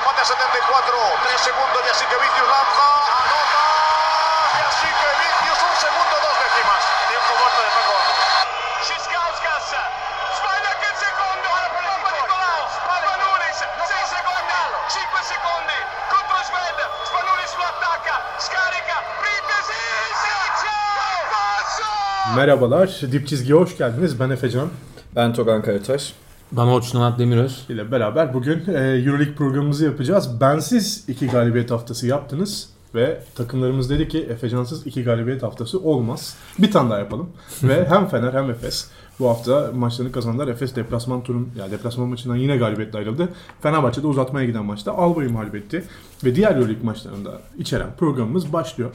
empate a 74. 3 segundos y así que Vicius lanza, anota. Y así que Vicius un segundo, dos décimas. Tiempo muerto de Paco Vamos. Schiskauskas. Sbaglia anche il secondo. Papa Nicolau. Spanulis. 6 secondi. 5 secondi. Contro Sved. Spanulis lo attacca. Scarica. Printesi. Merhabalar, Dip Çizgi'ye hoş geldiniz. Ben Efecan Ben Togan Karataş. Ben Orçun Onat Demiröz. ile beraber bugün e, Euroleague programımızı yapacağız. Bensiz iki galibiyet haftası yaptınız ve takımlarımız dedi ki Efecansız iki galibiyet haftası olmaz. Bir tane daha yapalım. ve hem Fener hem Efes bu hafta maçlarını kazandılar. Efes deplasman turun, ya deplasman maçından yine galibiyetle ayrıldı. Fenerbahçe'de uzatmaya giden maçta Alba'yı mağlup etti. Ve diğer Euroleague maçlarında içeren programımız başlıyor.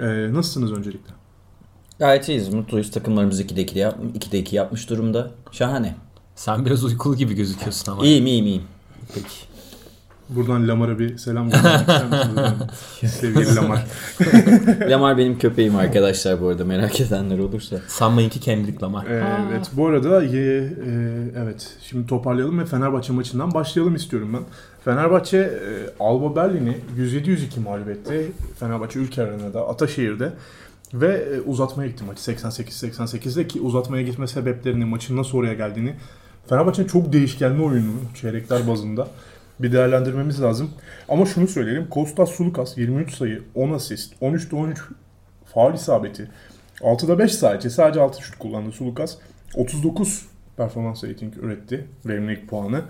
E, nasılsınız öncelikle? Gayet iyiyiz, mutluyuz. Takımlarımız 2'de 2, yap 2'de 2 yapmış durumda. Şahane. Sen biraz uykulu gibi gözüküyorsun ama. İyiyim, iyiyim, iyiyim. Peki. Buradan Lamar'a bir selam göndermek? Sevgili Lamar. Lamar benim köpeğim arkadaşlar bu arada merak edenler olursa. Sanmayın ki Kendrick Lamar. Evet bu arada ye, e, evet şimdi toparlayalım ve Fenerbahçe maçından başlayalım istiyorum ben. Fenerbahçe e, Alba Berlin'i 107-102 mağlup etti. Fenerbahçe Ülker Arena'da Ataşehir'de ve e, uzatmaya gitti maç 88-88'de ki uzatmaya gitme sebeplerini maçın nasıl oraya geldiğini Fenerbahçe'nin çok değişkenli oyunu çeyrekler bazında bir değerlendirmemiz lazım. Ama şunu söyleyelim. Kostas Sulukas 23 sayı, 10 asist, 13'te 13 faal isabeti. 6'da 5 sadece. Sadece 6 şut kullandı Sulukas. 39 performans rating üretti. Verimlilik puanı.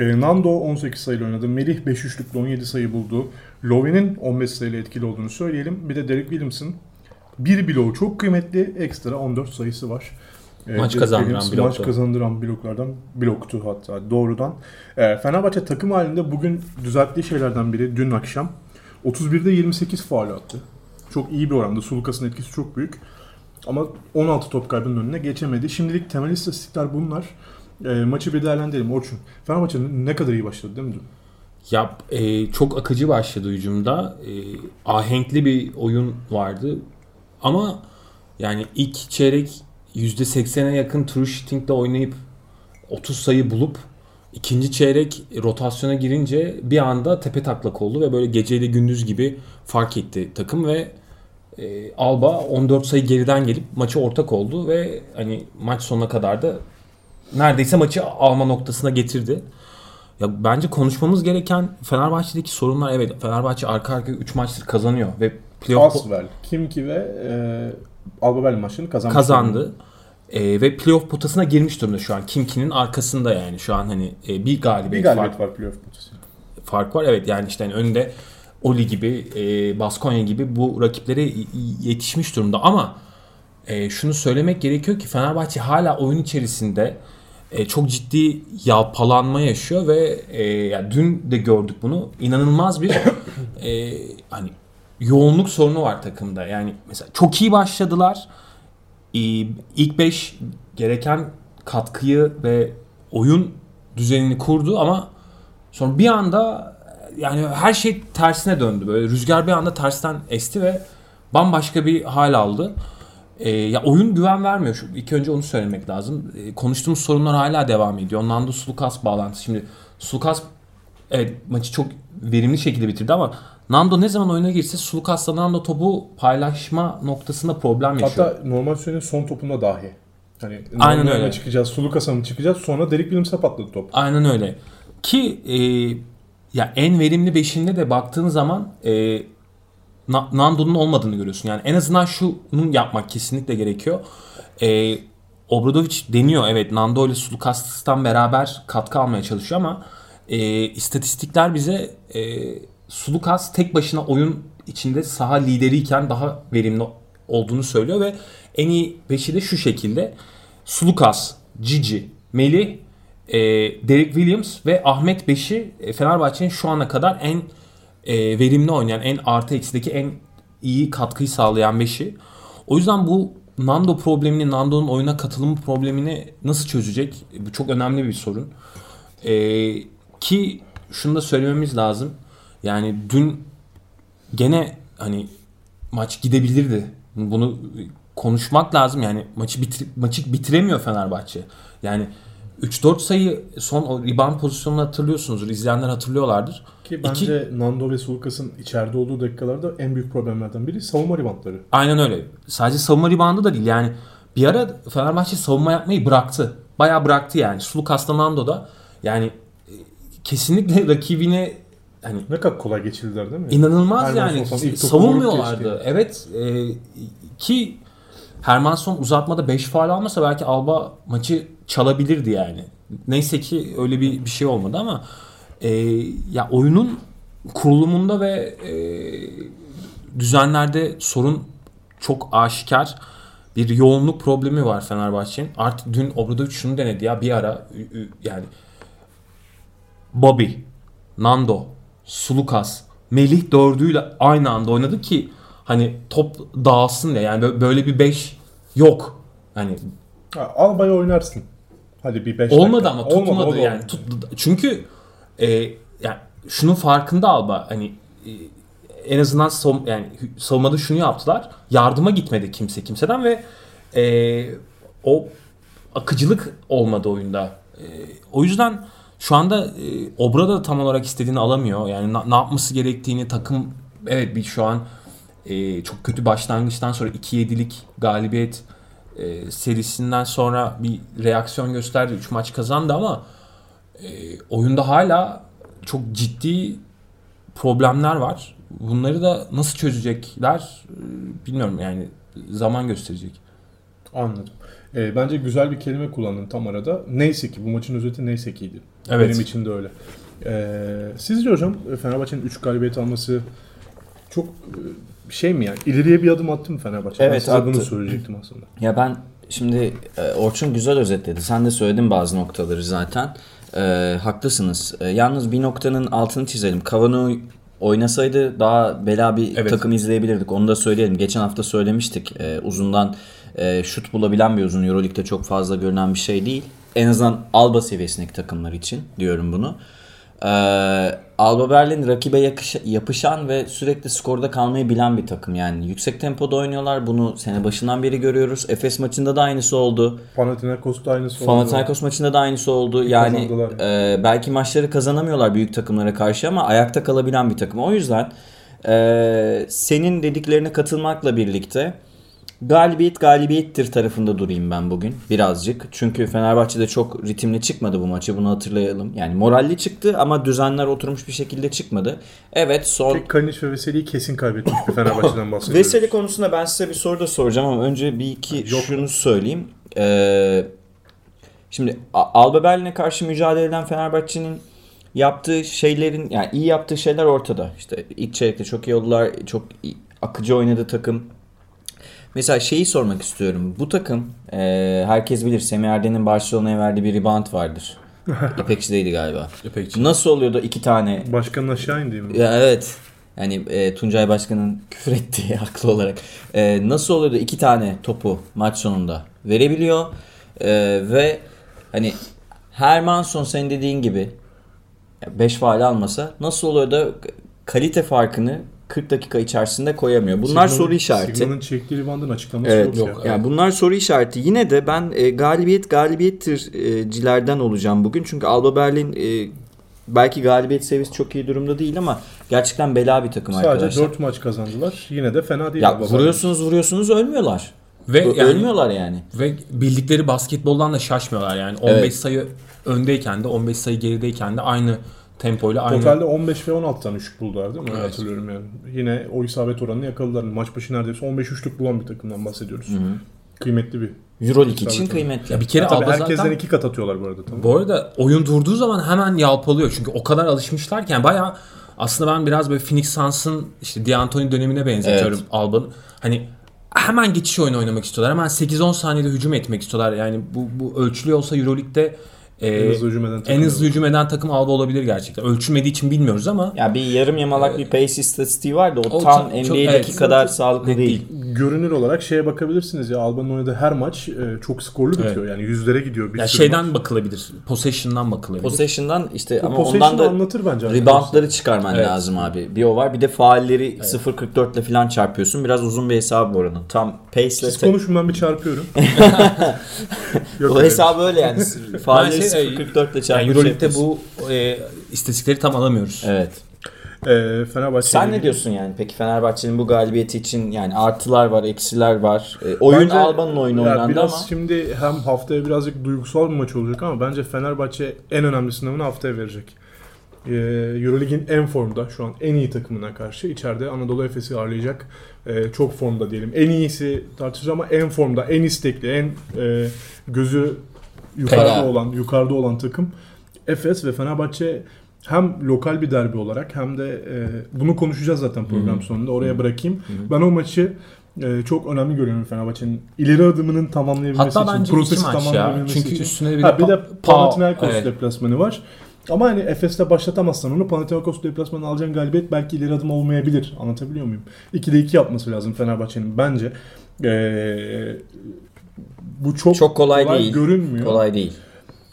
E, Nando 18 sayıyla oynadı. Melih 5 üçlükle 17 sayı buldu. Love'nin 15 sayıyla etkili olduğunu söyleyelim. Bir de Derek Williams'ın bir bloğu çok kıymetli. Ekstra 14 sayısı var. E, Maç kazandıran bloktu. Maç kazandıran bloklardan bloktu hatta doğrudan. E, Fenerbahçe takım halinde bugün düzelttiği şeylerden biri dün akşam 31'de 28 faul attı. Çok iyi bir oranda. Sulukas'ın etkisi çok büyük. Ama 16 top kaybının önüne geçemedi. Şimdilik temel istatistikler bunlar. E, maçı bir değerlendirelim. Orçun. Fenerbahçe ne kadar iyi başladı değil mi dün? Ya e, çok akıcı başladı hücumda. E, ahenkli bir oyun vardı. Ama yani ilk çeyrek %80'e yakın true shooting'de oynayıp 30 sayı bulup ikinci çeyrek rotasyona girince bir anda tepe taklak oldu ve böyle geceyle gündüz gibi fark etti takım ve e, Alba 14 sayı geriden gelip maça ortak oldu ve hani maç sonuna kadar da neredeyse maçı alma noktasına getirdi. Ya bence konuşmamız gereken Fenerbahçe'deki sorunlar evet Fenerbahçe arka arkaya 3 maçtır kazanıyor ve playoff Asvel, Kimki ve e, Alba Berlin maçlarını kazandı. kazandı. E, ve playoff potasına girmiş durumda şu an. Kimki'nin arkasında yani şu an hani e, bir Bir galibiyet, galibiyet fark, var playoff potası. fark var. Evet yani işte hani önünde Oli gibi, e, Baskonya gibi bu rakiplere yetişmiş durumda ama e, şunu söylemek gerekiyor ki Fenerbahçe hala oyun içerisinde e, çok ciddi yalpalanma yaşıyor ve e, yani dün de gördük bunu. İnanılmaz bir e, hani yoğunluk sorunu var takımda. Yani mesela çok iyi başladılar. E, ilk 5 gereken katkıyı ve oyun düzenini kurdu ama sonra bir anda yani her şey tersine döndü. Böyle rüzgar bir anda tersten esti ve bambaşka bir hal aldı. Ee, ya oyun güven vermiyor. Şu, ilk önce onu söylemek lazım. Ee, konuştuğumuz sorunlar hala devam ediyor. Nando Sulukas bağlantısı. Şimdi Sulukas evet maçı çok verimli şekilde bitirdi ama Nando ne zaman oyuna girse Sulukas'la Nando topu paylaşma noktasında problem yaşıyor. Hatta normal sürenin son topunda dahi. Hani Aynen öyle. çıkacağız, Sulukas'a mı çıkacağız? Sonra Derek Williams'a patladı top. Aynen öyle. Ki e, ya en verimli beşinde de baktığın zaman e, Na- Nando'nun olmadığını görüyorsun. Yani en azından şunu yapmak kesinlikle gerekiyor. E, Obradovic deniyor evet Nando ile Sulukas'tan beraber katkı almaya çalışıyor ama e, istatistikler bize e, Sulukas tek başına oyun içinde saha lideriyken daha verimli olduğunu söylüyor ve en iyi beşi de şu şekilde. Sulukas, Cici, Melih, e, Derek Williams ve Ahmet Beşi e, Fenerbahçe'nin şu ana kadar en e, verimli oynayan, en artı eksideki en iyi katkıyı sağlayan beşi. O yüzden bu Nando problemini, Nando'nun oyuna katılımı problemini nasıl çözecek? Bu çok önemli bir sorun. E, ki şunu da söylememiz lazım. Yani dün gene hani maç gidebilirdi. Bunu konuşmak lazım. Yani maçı bitir, maçı bitiremiyor Fenerbahçe. Yani 3-4 sayı son o rebound pozisyonunu hatırlıyorsunuzdur. İzleyenler hatırlıyorlardır. Ki bence Nando ve Sulukas'ın içeride olduğu dakikalarda en büyük problemlerden biri savunma ribantları. Aynen öyle. Sadece savunma ribandı da değil. Yani bir ara Fenerbahçe savunma yapmayı bıraktı. Bayağı bıraktı yani. Sulukas'ta Nando da yani kesinlikle rakibine hani Ne kadar kolay geçildiler değil mi? İnanılmaz Hermanson yani. Savunmuyorlardı. Evet. e, ki Hermanson uzatmada 5 faal almasa belki Alba maçı çalabilirdi yani. Neyse ki öyle bir bir şey olmadı ama e, ya oyunun kurulumunda ve e, düzenlerde sorun çok aşikar. Bir yoğunluk problemi var Fenerbahçe'nin. Artık dün Obradovic şunu denedi ya bir ara yani Bobby, Nando, Sulukas, Melih dördüyle aynı anda oynadı ki hani top dağılsın ya. Yani bö- böyle bir 5 yok. Hani Ha, Alba'yı oynarsın. Hadi bir 5 olmadı ama tutmadı yani. Tut, çünkü e, yani şunun farkında Alba hani e, en azından savun- yani savunmada şunu yaptılar. Yardıma gitmedi kimse kimseden ve e, o akıcılık olmadı oyunda. E, o yüzden şu anda e, Obra da tam olarak istediğini alamıyor. Yani ne yapması gerektiğini takım evet bir şu an e, çok kötü başlangıçtan sonra 2-7'lik galibiyet e, serisinden sonra bir reaksiyon gösterdi. 3 maç kazandı ama e, oyunda hala çok ciddi problemler var. Bunları da nasıl çözecekler e, bilmiyorum yani zaman gösterecek. Anladım. Ee, bence güzel bir kelime kullandın tam arada. Neyse ki bu maçın özeti neyse kiydi. Evet. Benim için de öyle. Ee, sizce hocam Fenerbahçe'nin 3 galibiyet alması çok e, şey mi yani? İleriye bir adım attı mı Fenerbahçe? ben Evet, size bunu attı. söyleyecektim aslında. Ya ben şimdi e, Orçun güzel özetledi. Sen de söyledin bazı noktaları zaten. E, haklısınız. E, yalnız bir noktanın altını çizelim. Kavano oynasaydı daha bela bir Evet. takım izleyebilirdik. Onu da söyleyelim. Geçen hafta söylemiştik. E, uzundan e, şut bulabilen bir uzun. Euroleague'de çok fazla görünen bir şey değil. En azından Alba seviyesindeki takımlar için diyorum bunu. Ee, Alba Berlin rakibe yakış- yapışan ve sürekli skorda kalmayı bilen bir takım yani. Yüksek tempoda oynuyorlar. Bunu sene başından beri görüyoruz. Efes maçında da aynısı oldu. Panathinaikos'ta aynısı oldu. Panathinaikos maçında da aynısı oldu. Yani Kazandılar. e, belki maçları kazanamıyorlar büyük takımlara karşı ama ayakta kalabilen bir takım. O yüzden e, senin dediklerine katılmakla birlikte galibiyet galibiyettir tarafında durayım ben bugün birazcık. Çünkü Fenerbahçe'de çok ritimli çıkmadı bu maçı bunu hatırlayalım. Yani moralli çıktı ama düzenler oturmuş bir şekilde çıkmadı. Evet son Tek Kaniç ve Veseli'yi kesin kaybetmiş bir Fenerbahçe'den bahsediyoruz. Veseli konusunda ben size bir soru da soracağım ama önce bir iki şunu söyleyeyim. Ee, şimdi Alba Berlin'e karşı mücadele eden Fenerbahçe'nin yaptığı şeylerin yani iyi yaptığı şeyler ortada. İşte ilk çeyrekte çok iyi oldular. Çok akıcı oynadı takım. Mesela şeyi sormak istiyorum. Bu takım e, herkes bilir Semih Erden'in Barcelona'ya verdiği bir rebound vardır. İpekçi'deydi galiba. İpekçi. Nasıl oluyor da iki tane Başkanın aşağı indi mi? ya evet. Yani e, Tuncay Başkan'ın küfür ettiği haklı olarak. E, nasıl oluyor da iki tane topu maç sonunda verebiliyor E, ve hani Hermanson senin dediğin gibi 5 faal almasa nasıl oluyor da kalite farkını 40 dakika içerisinde koyamıyor. Bunlar Sigma'nın- soru işareti. Sigma'nın çektiği ribandın açıklaması Evet, yok, yok, ya. Yani bunlar soru işareti. Yine de ben e, galibiyet galibiyettircilerden olacağım bugün. Çünkü Alba Berlin e, belki galibiyet seviyesi çok iyi durumda değil ama gerçekten bela bir takım Sadece arkadaşlar. 4 maç kazandılar. Yine de fena değil. Ya Alba vuruyorsunuz vuruyorsunuz ölmüyorlar. Ve Ö- yani- ölmüyorlar yani. Ve bildikleri basketboldan da şaşmıyorlar yani. 15 Evet. sayı öndeyken de 15 sayı gerideyken de aynı tempoyla aynı. Totalde 15 ve 16 tane üçlük buldular değil mi? Evet. Hatırlıyorum yani. Yine o isabet oranını yakaladılar. Maç başı neredeyse 15 üçlük bulan bir takımdan bahsediyoruz. Kıymetli bir. Euroleague Tabii, için tabii. kıymetli. Ya bir kere Ya tabii herkesten zaten iki kat atıyorlar bu arada. Tamam. bu arada oyun durduğu zaman hemen yalpalıyor. Çünkü o kadar alışmışlarken bayağı aslında ben biraz böyle Phoenix Suns'ın işte D'Antoni dönemine benzetiyorum Evet. Alba'nın. Hani hemen geçiş oyunu oynamak istiyorlar. Hemen 8-10 saniyede hücum etmek istiyorlar. Yani bu, bu ölçülü olsa Euroleague'de e, En hızlı hücum eden takım en hızlı hücum eden takım Alba olabilir gerçekten. Ölçülmediği için bilmiyoruz ama Ya bir yarım yamalak bir pace istatistiği var da o, O tam NBA'deki evet. kadar sağlıklı Net değil. Görünür olarak şeye bakabilirsiniz ya Alba'nın oynadığı her maç e, çok skorlu bitiyor. Yani yüzlere gidiyor. Bir Ya sürü şeyden maç. bakılabilir. Possession'dan bakılabilir. Possession'dan işte Bu ama possession'ı ondan da anlatır bence reboundları çıkarman Evet. lazım abi. Bir o var. Bir de faalleri 0.44 ile falan çarpıyorsun. Biraz uzun bir hesabı var onun. Tam pace Siz konuşun ben bir çarpıyorum. O hesabı öyle yani. Faalleri şey- 0.44 ile çarpıyorsun. yani Euroleague'de bu e, istatistikleri tam alamıyoruz. Evet. Şey. Ee, Fenerbahçe Sen ne diyorsun yani? Peki Fenerbahçe'nin bu galibiyeti için yani artılar var, eksiler var. E, oyun Bence- Alba'nın oyunu oynandı biraz ama şimdi hem haftaya birazcık duygusal bir maç olacak ama bence Fenerbahçe en önemli sınavını haftaya verecek. Ee, Eurolig'in en formda şu an en iyi takımına karşı içeride Anadolu Efes'i ağırlayacak. Ee, çok formda diyelim. En iyisi tartışılır ama en formda, en istekli, en e, gözü yukarıda Fena. olan, yukarıda olan takım Efes ve Fenerbahçe hem lokal bir derbi olarak hem de e, bunu konuşacağız zaten program sonunda. Oraya bırakayım. Ben o maçı e, çok önemli görüyorum Fenerbahçe'nin ileri adımının tamamlayabilmesi Hatta için, prosesi tamamlayabilmesi Çünkü için. üstüne bir ha, de bir de pa- Panathinaikos evet. deplasmanı var. Ama hani Efes'te başlatamazsan onu Panathinaikos deplasmanı alacağın galibiyet belki ileri adım olmayabilir. Anlatabiliyor muyum? 2'de 2 yapması lazım Fenerbahçe'nin bence. Ee, bu çok, çok kolay, değil. görünmüyor. Kolay değil.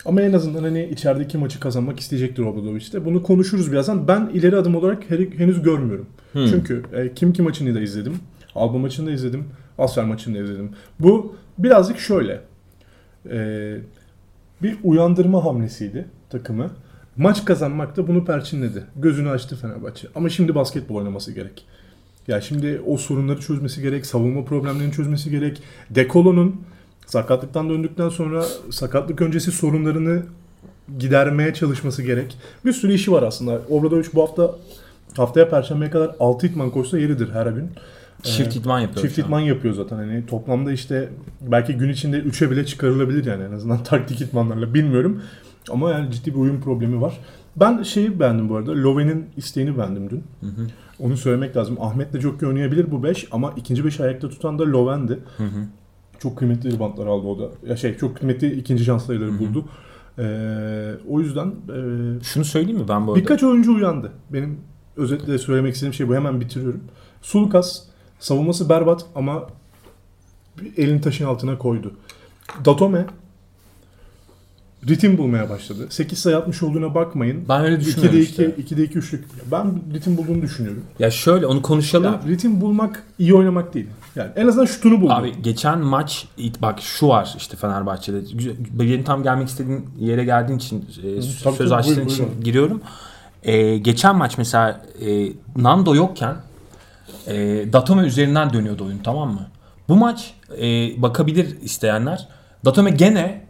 Ama en azından hani içerideki maçı kazanmak isteyecektir Obradoviç'te. Bunu konuşuruz birazdan. Ben ileri adım olarak henüz görmüyorum. Çünkü e, Kim Ki maçını da izledim. Alba maçını da izledim. Asfer maçını da izledim. Bu birazcık şöyle. E, bir uyandırma hamlesiydi takımı. Maç kazanmak da bunu perçinledi. Gözünü açtı Fenerbahçe. Ama şimdi basketbol oynaması gerek. Ya şimdi o sorunları çözmesi gerek, savunma problemlerini çözmesi gerek. Dekolo'nun sakatlıktan döndükten sonra sakatlık öncesi sorunlarını gidermeye çalışması gerek. Bir sürü işi var aslında. Obradoviç bu hafta haftaya perşembeye kadar 6 itman koşsa yeridir her gün. Çift idman yapıyor. Çift şu an. itman yapıyor zaten. Hani toplamda işte belki gün içinde 3'e bile çıkarılabilir yani en azından taktik itmanlarla bilmiyorum. Ama yani ciddi bir uyum problemi var. Ben şeyi beğendim bu arada. Loven'in isteğini beğendim dün. Onu söylemek lazım. Ahmet de çok iyi oynayabilir bu 5 ama ikinci 5 ayakta tutan da Loven'di. Çok kıymetli ribantlar aldı o da. Ya şey çok kıymetli ikinci şans sayıları buldu. Ee, o yüzden e, Şunu söyleyeyim mi ben bu arada? Birkaç oyuncu uyandı. Benim özetle söylemek istediğim şey bu. Hemen bitiriyorum. Sulukas savunması berbat ama elini taşın altına koydu. Datome ritim bulmaya başladı. 8 sayı atmış olduğuna bakmayın. Ben öyle 2'de düşünmüyorum 2, işte. 2'de 2 üçlük. Ben ritim bulduğunu düşünüyorum. Ya şöyle onu konuşalım. Ya, ritim bulmak iyi oynamak değil. Yani en azından şutunu buldu. Abi geçen maç bak şu var işte Fenerbahçe'de. Benim tam gelmek istediğin yere geldiğin için e, tabii, söz açtığın buyurun, için buyurun. giriyorum. E, geçen maç mesela e, Nando yokken e, Datome üzerinden dönüyordu oyun tamam mı? Bu maç e, bakabilir isteyenler. Datome gene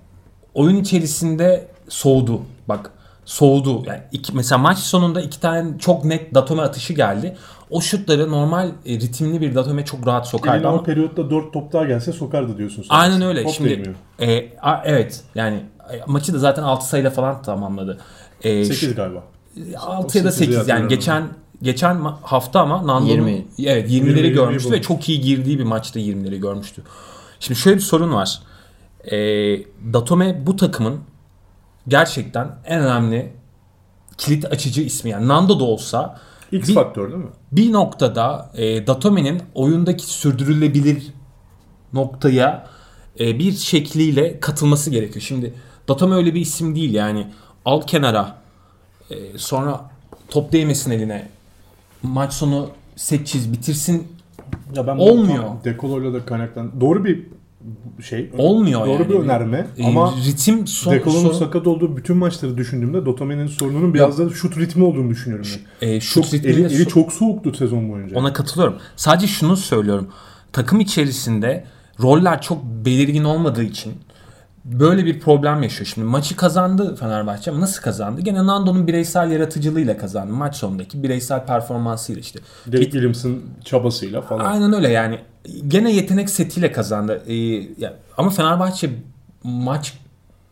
oyun içerisinde soğudu. Bak soğudu. Yani iki, mesela maç sonunda iki tane çok net Datome atışı geldi. O şutları normal e, ritimli bir Datome çok rahat sokardı Eline ama o periyotta 4 top daha gelse sokardı diyorsun. sen. Aynen öyle. Top Şimdi değmiyor. e, a- evet yani e, maçı da zaten 6 sayıyla falan tamamladı. E, 8 galiba. 6 ya da 8'i 8 yani geçen geçen hafta ama Nando'nun 20. evet 20'leri 20, 20 görmüştü ve bulmuş. çok iyi girdiği bir maçta 20'leri görmüştü. Şimdi şöyle bir sorun var. E, Datome bu takımın gerçekten en önemli kilit açıcı ismi. Yani Nando da olsa X bir- faktör değil mi? bir noktada e, Datome'nin oyundaki sürdürülebilir noktaya e, bir şekliyle katılması gerekiyor. Şimdi Datome öyle bir isim değil yani al kenara e, sonra top değmesin eline maç sonu set çiz bitirsin Ya ben Olmuyor. Dekolo'yla da kaynaklan. Doğru bir şey. olmuyor Doğru yani. bir önerme E, ama ritim son, Dekolo'nun son- sakat olduğu bütün maçları düşündüğümde Dotome'nin sorununun biraz da şut ritmi olduğunu düşünüyorum ben. e, şut Çok, eli, eli so- çok soğuktu sezon boyunca. Ona katılıyorum. Sadece şunu söylüyorum. Takım içerisinde roller çok belirgin olmadığı için böyle bir problem yaşıyor. Şimdi maçı kazandı Fenerbahçe ama nasıl kazandı? Gene Nando'nun bireysel yaratıcılığıyla kazandı. Maç sonundaki bireysel performansıyla işte. Derek Williams'ın çabasıyla falan. Aynen öyle yani. Gene yetenek setiyle kazandı. Ee, ama Fenerbahçe maç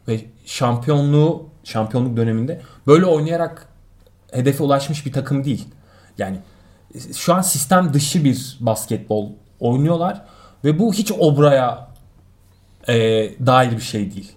ve şampiyonluğu şampiyonluk döneminde böyle oynayarak hedefe ulaşmış bir takım değil. Yani şu an sistem dışı bir basketbol oynuyorlar ve bu hiç Obra'ya e, dair bir şey değil.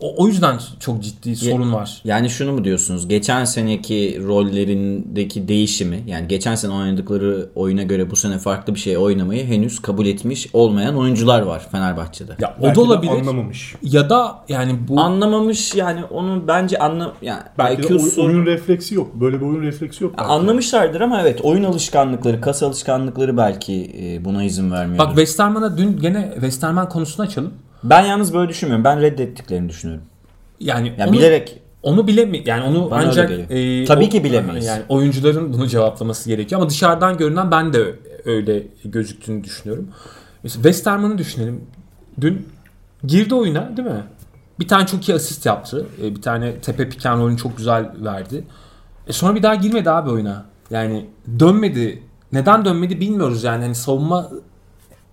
O, o yüzden çok ciddi sorun var. Yani şunu mu diyorsunuz? Geçen seneki rollerindeki değişimi yani geçen sene oynadıkları oyuna göre bu sene farklı bir şey oynamayı henüz kabul etmiş olmayan oyuncular var Fenerbahçe'de. Ya o Belki da de olabilir. anlamamış. Ya da yani bu Anlamamış yani onu bence anla yani Belki de oy- IQ'su oyun refleksi yok. Böyle bir oyun refleksi yok. belki. anlamışlardır ama evet oyun alışkanlıkları, kas alışkanlıkları belki e, buna izin vermiyor. bak Westerman'a dün gene Westerman konusunu açalım. Ben yalnız böyle düşünmüyorum. Ben reddettiklerini düşünüyorum. Yani Yani onu, bilerek onu bilemi yani onu Bana ancak e, Tabii ki bilemeyiz. Yani oyuncuların bunu cevaplaması gerekiyor ama dışarıdan görünen ben de öyle gözüktüğünü düşünüyorum. Mesela Westerman'ı düşünelim. Dün girdi oyuna değil mi? Bir tane çok iyi asist yaptı. E, Bir tane tepe piken rolünü çok güzel verdi. E sonra bir daha girmedi abi oyuna. Yani dönmedi. Neden dönmedi bilmiyoruz yani. Hani savunma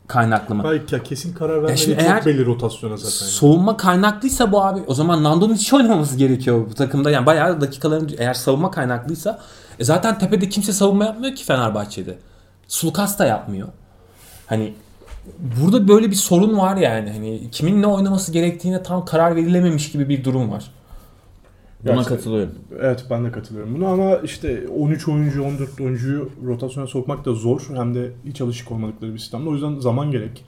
kaynaklı mı? Belki ya kesin karar vermeli şimdi çok eğer- belli rotasyona zaten. Savunma kaynaklıysa bu abi o zaman Nando'nun hiç oynamaması gerekiyor bu takımda. Yani bayağı dakikaların eğer savunma kaynaklıysa e zaten tepede kimse savunma yapmıyor ki Fenerbahçe'de. Sulukas da yapmıyor. Hani burada böyle bir sorun var yani. Hani kimin ne oynaması gerektiğine tam karar verilememiş gibi bir durum var. Buna Gerçi- katılıyorum. Evet ben de katılıyorum buna ama işte 13 oyuncu 14 oyuncuyu rotasyona sokmak da zor. Hem de hiç alışık olmadıkları bir sistemde. O yüzden zaman gerek.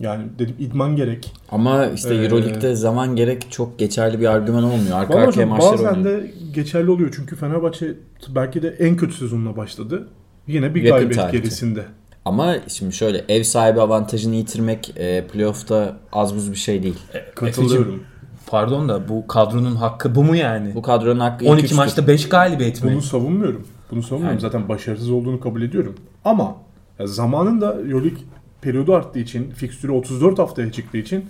Yani dedim idman gerek. Ama işte Ee, Euroleague'de zaman gerek çok geçerli bir argüman olmuyor. Arka arkaya maçlar bazen oynuyor. de geçerli oluyor. Çünkü Fenerbahçe belki de en kötü sezonuna başladı. Yine bir Yakın galibiyet tarihte. gerisinde. Ama şimdi şöyle ev sahibi avantajını yitirmek e, playoff'ta az buz bir şey değil. Katılıyorum. Pardon da bu kadronun hakkı bu mu yani? Bu kadronun hakkı ilk 12 üçtür. maçta 5 galibiyet mi? Bunu savunmuyorum. Bunu savunmuyorum. Yani. Zaten başarısız olduğunu kabul ediyorum. Ama zamanında Euroleague periyodu arttığı için, fikstürü 34 haftaya çıktığı için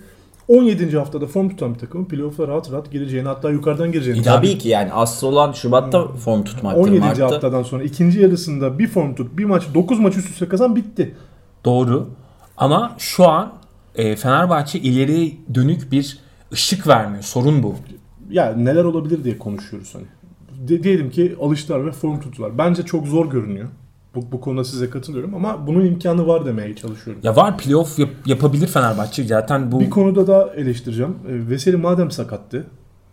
17. haftada form tutan bir takımın playoff'a rahat rahat gireceğini hatta yukarıdan gireceğini. Tabii ki yani asıl olan Şubat'ta form tutmaktır. 17. Mart'ta. haftadan sonra ikinci yarısında bir form tut, bir maç, 9 maç üst üste kazan bitti. Doğru. Ama şu an e, Fenerbahçe ileriye dönük bir ışık vermiyor. Sorun bu. Ya neler olabilir diye konuşuyoruz hani. De- diyelim ki alıştılar ve form tuttular. Bence çok zor görünüyor. Bu, bu konuda size katılıyorum ama bunun imkanı var demeye çalışıyorum. Ya var playoff yap- yapabilir Fenerbahçe. Zaten bu Bir konuda da eleştireceğim. E, Veseli madem sakattı.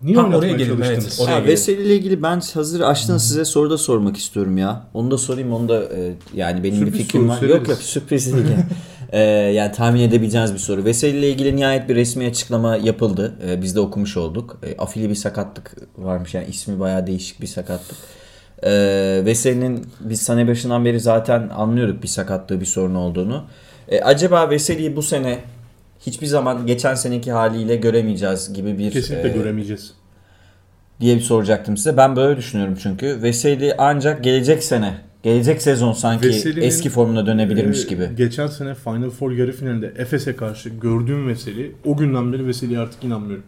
Niye Ha, oynatmaya oraya çalıştınız? evet, oraya Ha. Veseli ile ilgili ben hazır açtınız size soru da sormak istiyorum ya. Onu da sorayım onu da e, yani benim Sürpriz bir fikrim var. severiz. Yok yok sürpriz değil. yani. E, yani tahmin edebileceğiniz bir soru. Veseli ile ilgili nihayet bir resmi açıklama yapıldı. E, biz de okumuş olduk. E, afili bir sakatlık varmış yani ismi bayağı değişik bir sakatlık. E, Veseli'nin biz sene başından beri zaten anlıyorduk bir sakatlığı bir sorun olduğunu. E, acaba Veseli'yi bu sene hiçbir zaman geçen seneki haliyle göremeyeceğiz gibi bir Kesinlikle e, göremeyeceğiz. diye bir soracaktım size. Ben böyle düşünüyorum çünkü. Veseli ancak gelecek sene, gelecek sezon sanki Veseli'nin, eski formuna dönebilirmiş e, gibi. Geçen sene Final Four yarı finalinde Efes'e karşı gördüğüm Veseli o günden beri Veseli'ye artık inanmıyorum.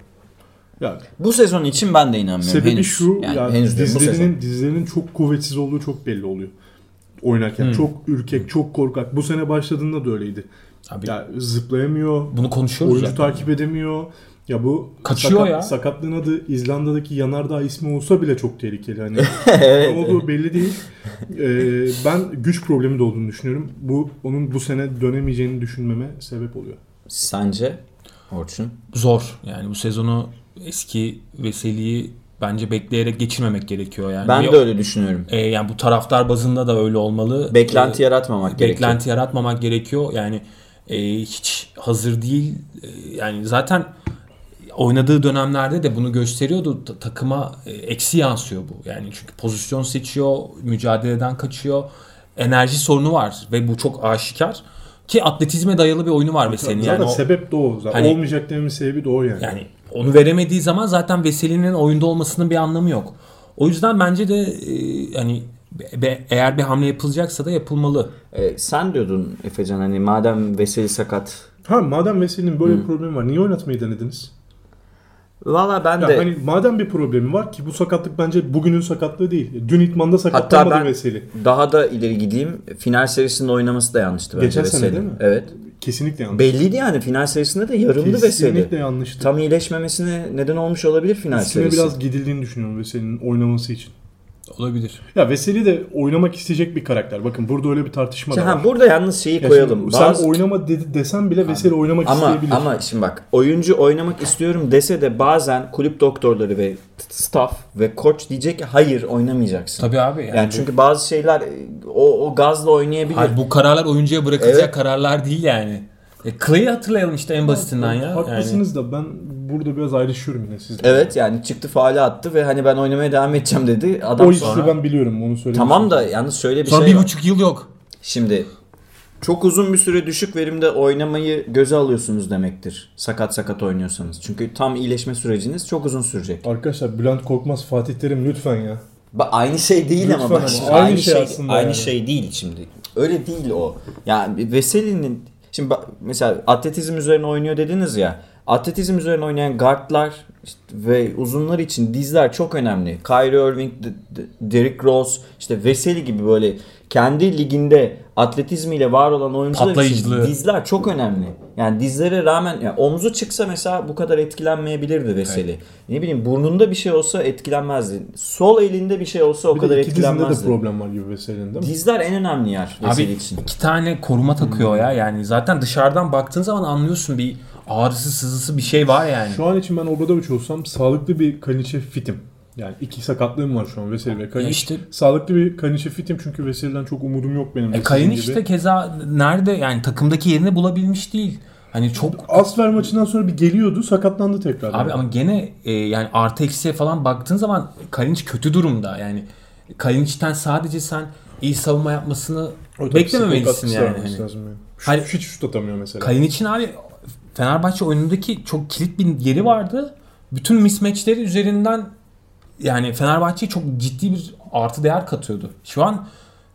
Ya Bu sezon için ben de inanmıyorum. sebebi henüz. şu yani ya henüz dizlerinin dizlerinin çok kuvvetsiz olduğu çok belli oluyor. Oynarken Hmm. çok ürkek, çok korkak. Bu sene başladığında da öyleydi. Abi, Ya zıplayamıyor, bunu konuşuyoruz oyuncu zaten. takip edemiyor. Ya bu Kaçıyor ya. sakatlığın adı İzlanda'daki yanardağ ismi olsa bile çok tehlikeli. Hani ne olduğu belli değil. Ee, ben güç problemi de olduğunu düşünüyorum. Bu onun bu sene dönemeyeceğini düşünmeme sebep oluyor. Sence Orçun? Zor. Yani bu sezonu eski Veseli'yi bence bekleyerek geçirmemek gerekiyor yani. Ben Ve- de öyle düşünüyorum. E, yani bu taraftar bazında da öyle olmalı. Beklenti E, yaratmamak gerekiyor. beklenti yaratmamak gerekiyor. Yani e, hiç hazır değil. E, yani zaten oynadığı dönemlerde de bunu gösteriyordu. Ta- takıma e, eksi yansıyor bu. Yani çünkü pozisyon seçiyor, mücadeleden kaçıyor. Enerji sorunu var ve bu çok aşikar. Ki atletizme dayalı bir oyunu var Veseli'nin. Zaten Yani, o- sebep de o. Zaten Hani- Olmayacak dememin sebebi de o yani. yani onu veremediği zaman zaten Veseli'nin oyunda olmasının bir anlamı yok. O yüzden bence de e, hani be- eğer bir hamle yapılacaksa da yapılmalı. E, sen diyordun Efecan hani madem Veseli sakat. Ha madem Veseli'nin böyle bir problemi var niye oynatmayı denediniz? Valla ben Ya de hani madem bir problemi var ki bu sakatlık bence bugünün sakatlığı değil. Dün itmanda hatta sakatlanmadı ben Veseli. daha da ileri gideyim. Final serisinde oynaması da yanlıştı bence Geçen sene değil mi? Evet. Kesinlikle yanlış. Belliydi yani final serisinde de yarımdı Kesinlikle Veseli. yanlıştı. Tam iyileşmemesine neden olmuş olabilir final Üstüne serisi. biraz gidildiğini düşünüyorum Veseli'nin oynaması için. Olabilir. Ya Veseli de oynamak isteyecek bir karakter. Bakın burada öyle bir tartışma da Ha, var. burada yalnız şeyi Ya koyalım. şimdi Bazı- Sen oynama dedi desen bile Veseli oynamak ama isteyebilir. ama şimdi bak oyuncu oynamak istiyorum dese de bazen kulüp doktorları ve staff ve koç diyecek ki hayır oynamayacaksın. Tabii abi. Yani, Yani çünkü bazı şeyler o, o gazla oynayabilir. Hayır, bu kararlar oyuncuya bırakılacak Evet. kararlar değil yani. E, Clay'i hatırlayalım işte en basitinden ya. Yani. Haklısınız da ben burada biraz ayrışıyorum yine sizle. Evet yani çıktı faale attı ve hani ben oynamaya devam edeceğim dedi. Adam O sonra hissi ben biliyorum onu söyleyeyim. tamam da yalnız şöyle bir Sonra şey bir var. buçuk yıl yok. Şimdi çok uzun bir süre düşük verimde oynamayı göze alıyorsunuz demektir. Sakat sakat oynuyorsanız. Çünkü tam iyileşme süreciniz çok uzun sürecek. Arkadaşlar Bülent Korkmaz Fatih Terim lütfen ya. Ba- aynı şey değil Lütfen ama bak ama şimdi aynı aynı, şey şey, aslında aynı yani. şey değil şimdi. Öyle değil o. Yani Veseli'nin şimdi bak, mesela atletizm üzerine oynuyor dediniz ya. Atletizm üzerine oynayan guardlar işte ve uzunlar için dizler çok önemli. Kyrie Irving, Derrick Rose, işte Veseli gibi böyle kendi liginde atletizmiyle var olan oyuncular için dizler çok önemli. Yani dizlere rağmen yani omzu çıksa mesela bu kadar etkilenmeyebilirdi Veseli. Ne bileyim burnunda bir şey olsa etkilenmezdi. Sol elinde bir şey olsa o Bir kadar iki dizinde de etkilenmezdi. problem var gibi Veseli'nin değil mi? Dizler en önemli yer Veseli Abi için. iki tane koruma takıyor ya. Yani zaten dışarıdan baktığın zaman anlıyorsun bir ağrısı sızısı bir şey var yani. Şu an için ben Obradoviç olsam sağlıklı bir Kaniç'e fitim. Yani iki sakatlığım var şu an Veseli ve. Ya işte- Sağlıklı bir Kaniç'e fitim çünkü Veseli'den çok umudum yok benim. E Kalinic işte keza nerede yani takımdaki yerini bulabilmiş değil. Hani çok Asfer maçından sonra bir geliyordu sakatlandı tekrar. Abi ama gene e, yani artı eksiye falan baktığın zaman Kalinic kötü durumda. Yani Kalinic'ten sadece sen iyi savunma yapmasını O beklememelisin yani. Hani. yani. Şut- Hani- hiç şut atamıyor mesela. Kalinic'in abi Fenerbahçe oyunundaki çok kilit bir yeri vardı. Bütün mismatchleri üzerinden yani Fenerbahçe'ye çok ciddi bir artı değer katıyordu. Şu an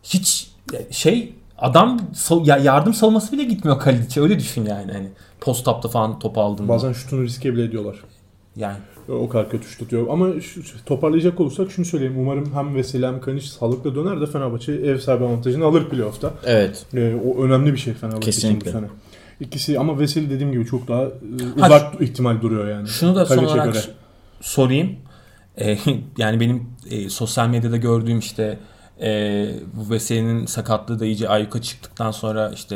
hiç şey adam yardım savunması bile gitmiyor Kalinic'e öyle düşün yani hani post up'ta falan top aldığında. Bazen şutunu riske bile ediyorlar. yani O kadar kötü şut atıyor. Ama şu, toparlayacak olursak şunu söyleyeyim. Umarım hem Veseli hem Kaniç sağlıklı döner de Fenerbahçe ev sahibi avantajını alır playoff'ta. Evet. Ee, o önemli bir şey Fenerbahçe için Kesinlikle. bu sene. İkisi ama Veseli dediğim gibi çok daha e, Ha, uzak ihtimal duruyor yani. Şunu da son olarak göre. sorayım. Ee, yani benim e, sosyal medyada gördüğüm işte e, bu Veseli'nin sakatlığı da iyice ayyuka çıktıktan sonra işte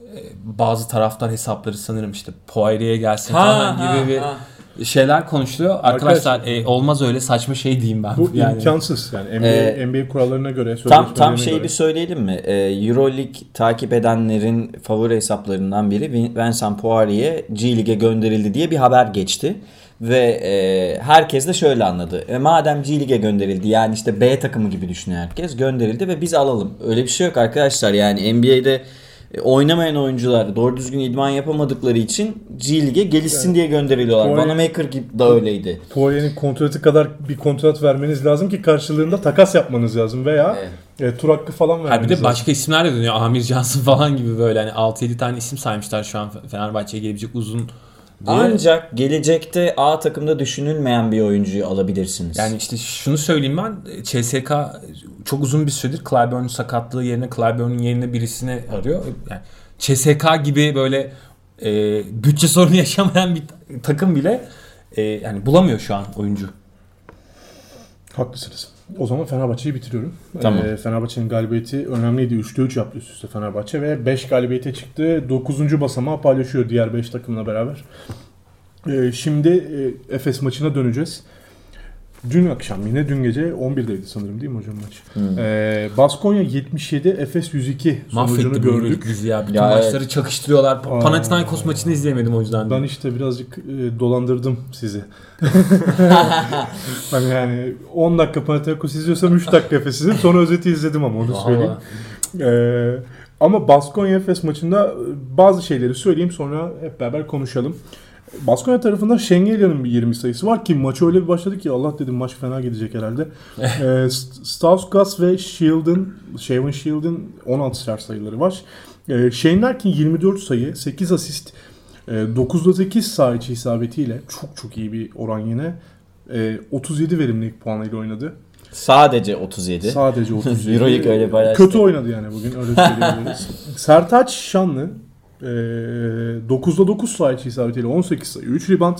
e, bazı taraftar hesapları sanırım işte Poirier'e gelsin falan gibi bir şeyler konuşuluyor. Arkadaşlar, e, olmaz öyle saçma şey diyeyim ben. Bu yani. imkansız yani NBA, Ee, NBA kurallarına göre Tam tam şeyi göre. bir söyleyelim mi? Ee, Euroleague takip edenlerin favori hesaplarından biri Vin- Vincent Poirier G League'e gönderildi diye bir haber geçti. Ve e, herkes de şöyle anladı. E, madem G League'e gönderildi yani işte B takımı gibi düşünüyor herkes. Gönderildi ve biz alalım. Öyle bir şey yok arkadaşlar. Yani NBA'de e, oynamayan oyuncular doğru düzgün idman yapamadıkları için G League'e gelişsin diye gönderiliyorlar. Poirier- Vanamaker gibi de öyleydi. Poirier'in kontratı kadar bir kontrat vermeniz lazım ki karşılığında takas yapmanız lazım veya e, tur hakkı falan Ha vermeniz bir de lazım. başka isimler de dönüyor. Amir Johnson falan gibi böyle hani 6-7 tane isim saymışlar şu an Fenerbahçe'ye gelebilecek uzun diye. Ancak gelecekte A takımda düşünülmeyen bir oyuncuyu alabilirsiniz. Yani işte şunu söyleyeyim ben CSK çok uzun bir süredir Clyburn'un sakatlığı yerine Clyburn'un yerine birisini arıyor. Yani CSK gibi böyle e, bütçe sorunu yaşamayan bir takım bile e, yani bulamıyor şu an oyuncu. Haklısınız. O zaman Fenerbahçe'yi bitiriyorum. Tamam. Ee, Fenerbahçe'nin galibiyeti önemliydi. 3'te 3 yaptı üst üste Fenerbahçe ve 5 galibiyete çıktı. 9. basamağı paylaşıyor diğer 5 takımla beraber. Ee, şimdi e, Efes maçına döneceğiz. Dün akşam yine dün gece 11'deydi sanırım değil mi hocam maç? Ee, Baskonya 77, Efes 102 sonucunu Mahvetti gördük. Yüzü ya. Bütün Ya maçları evet. çakıştırıyorlar. Aa. Panathinaikos maçını izleyemedim o yüzden. Ben işte birazcık e, dolandırdım sizi. ben yani 10 dakika Panathinaikos izliyorsam 3 dakika Efes izledim. Sonra özeti izledim ama onu söyleyeyim. Ee, ama Baskonya Efes maçında e, bazı şeyleri söyleyeyim sonra hep beraber konuşalım. Baskonya tarafında Şengelya'nın bir 20 sayısı var ki maçı öyle bir başladı ki Allah dedim maç fena gidecek herhalde. St- Stauskas ve Shield'ın, Shaven Shield'ın 16 ser sayıları var. Ee, Shane Larkin 24 sayı, 8 asist, e, 9'da 8 sağ içi isabetiyle çok çok iyi bir oran yine. E, 37 verimlilik puanıyla oynadı. Sadece 37. Sadece 37. Euroleague öyle paylaştı. Kötü oynadı yani bugün öyle söyleyebiliriz. Sertaç Şanlı e, 9'da 9 sayı isabetiyle 18 sayı 3 rebound.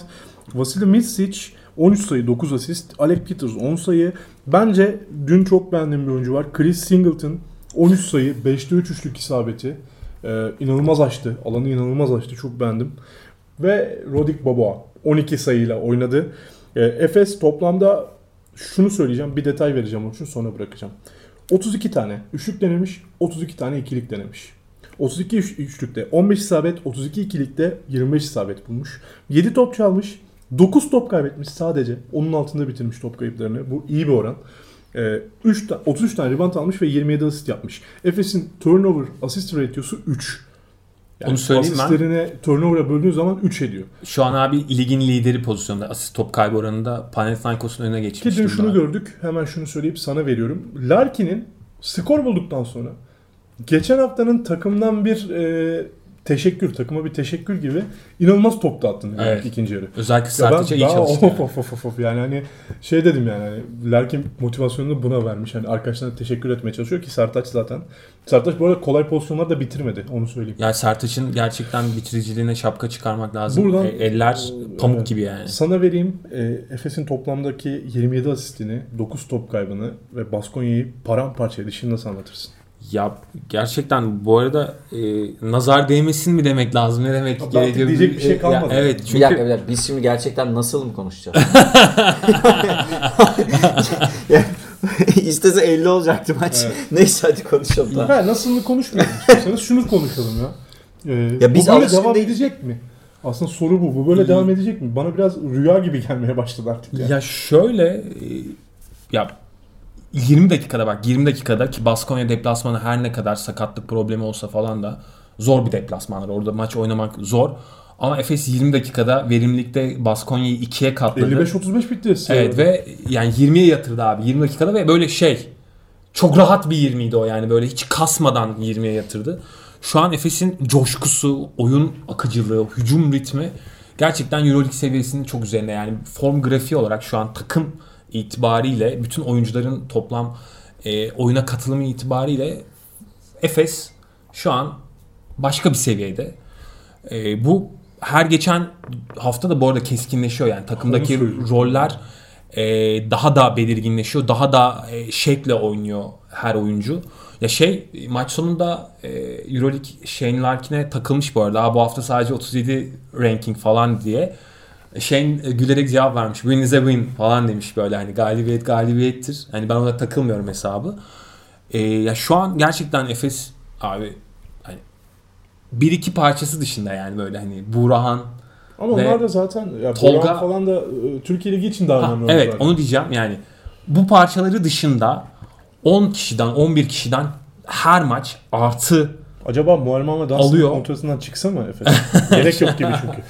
Vasily Mitsic 13 sayı 9 asist. Alec Peters 10 sayı. Bence dün çok beğendiğim bir oyuncu var. Chris Singleton 13 sayı 5'te 3 üçlük isabeti. Ee, inanılmaz açtı. Alanı inanılmaz açtı. Çok beğendim. Ve Rodik Boboa 12 sayıyla oynadı. Ee, Efes toplamda şunu söyleyeceğim. Bir detay vereceğim onun için sonra bırakacağım. 32 tane üçlük denemiş. 32 tane ikilik denemiş. 32 üç- üçlükte 15 isabet, 32 ikilikte 25 isabet bulmuş. 7 top çalmış. 9 top kaybetmiş sadece. Onun altında bitirmiş top kayıplarını. Bu iyi bir oran. Ee, 3 ta- 33 tane rebound almış ve 27 asist yapmış. Efes'in turnover assist ratio'su 3. Yani Onu söyleyeyim ben. asistlerine turnover'a böldüğün zaman 3 ediyor. Şu an abi ligin lideri pozisyonda. Asist top kaybı oranında Panathinaikos'un önüne geçmiş. Ki dün şunu durumda. gördük. Hemen şunu söyleyip sana veriyorum. Larkin'in skor bulduktan sonra geçen haftanın takımdan bir e, teşekkür, takıma bir teşekkür gibi inanılmaz top dağıttın yani Evet. ikinci yarı. Özellikle Ya Sertaç'a iyi çalıştı. of, of, of, of, of. yani hani şey dedim yani hani Larkin motivasyonunu buna vermiş. Hani arkadaşlarına teşekkür etmeye çalışıyor ki Sertaç zaten. Sertaç bu arada kolay pozisyonlarda bitirmedi onu söyleyeyim. Yani Sertaç'ın gerçekten bitiriciliğine şapka çıkarmak lazım. Buradan- E, eller pamuk Evet. gibi yani. Sana vereyim e, Efes'in toplamdaki 27 asistini, 9 top kaybını ve Baskonya'yı paramparça edişini nasıl anlatırsın? Ya gerçekten bu arada e, nazar değmesin mi demek lazım? Ne demek Artık gerekiyor? diyecek bir şey Ya, kalmadı. evet Bir çünkü dakika bir dakika biz şimdi gerçekten nasıl mı konuşacağız? İstese 50 olacaktı maç. Neyse hadi konuşalım. Tamam. Ha, nasıl konuşmayalım istiyorsanız şunu konuşalım ya. Ee, Ya biz bu böyle devam değil- edecek mi? Aslında soru bu. Bu böyle devam edecek mi? Bana biraz rüya gibi gelmeye başladı artık ya. Ya şöyle e, ya 20 dakikada bak 20 dakikada ki Baskonya deplasmanı her ne kadar sakatlık problemi olsa falan da zor bir deplasmanlar. Orada maç oynamak zor. Ama Efes 20 dakikada verimlilikte Baskonya'yı ikiye katladı. 55-35 bitti. Evet ve yani 20'ye yatırdı abi 20 dakikada ve böyle şey çok rahat bir 20'ydi o yani böyle hiç kasmadan 20'ye yatırdı. Şu an Efes'in coşkusu, oyun akıcılığı, hücum ritmi gerçekten Euroleague seviyesinin çok üzerinde. Yani form grafiği olarak şu an takım itibariyle bütün oyuncuların toplam e, oyuna katılımı itibariyle Efes şu an başka bir seviyede. E, bu her geçen hafta da bu arada keskinleşiyor yani takımdaki roller e, daha da belirginleşiyor. Daha da e, şekle oynuyor her oyuncu. Ya şey maç sonunda e, Euroleague Shane Larkin'e takılmış bu arada. "Aa, bu hafta sadece 37 ranking falan diye. Shane e, gülerek cevap vermiş. Win is a win falan demiş böyle hani galibiyet galibiyettir. Hani ben ona takılmıyorum hesabı. E, ya şu an gerçekten Efes abi hani bir iki parçası dışında yani böyle hani Burahan Ama Ve onlar da zaten ya Tolga- Tolga falan da e, Türkiye Ligi için önemli. evet oyuncular. onu diyeceğim yani bu parçaları dışında 10 kişiden 11 kişiden her maç artı Acaba Muharrem ve Alıyor. Dunstan kontratından çıksa mı Efes? Gerek yok gibi çünkü.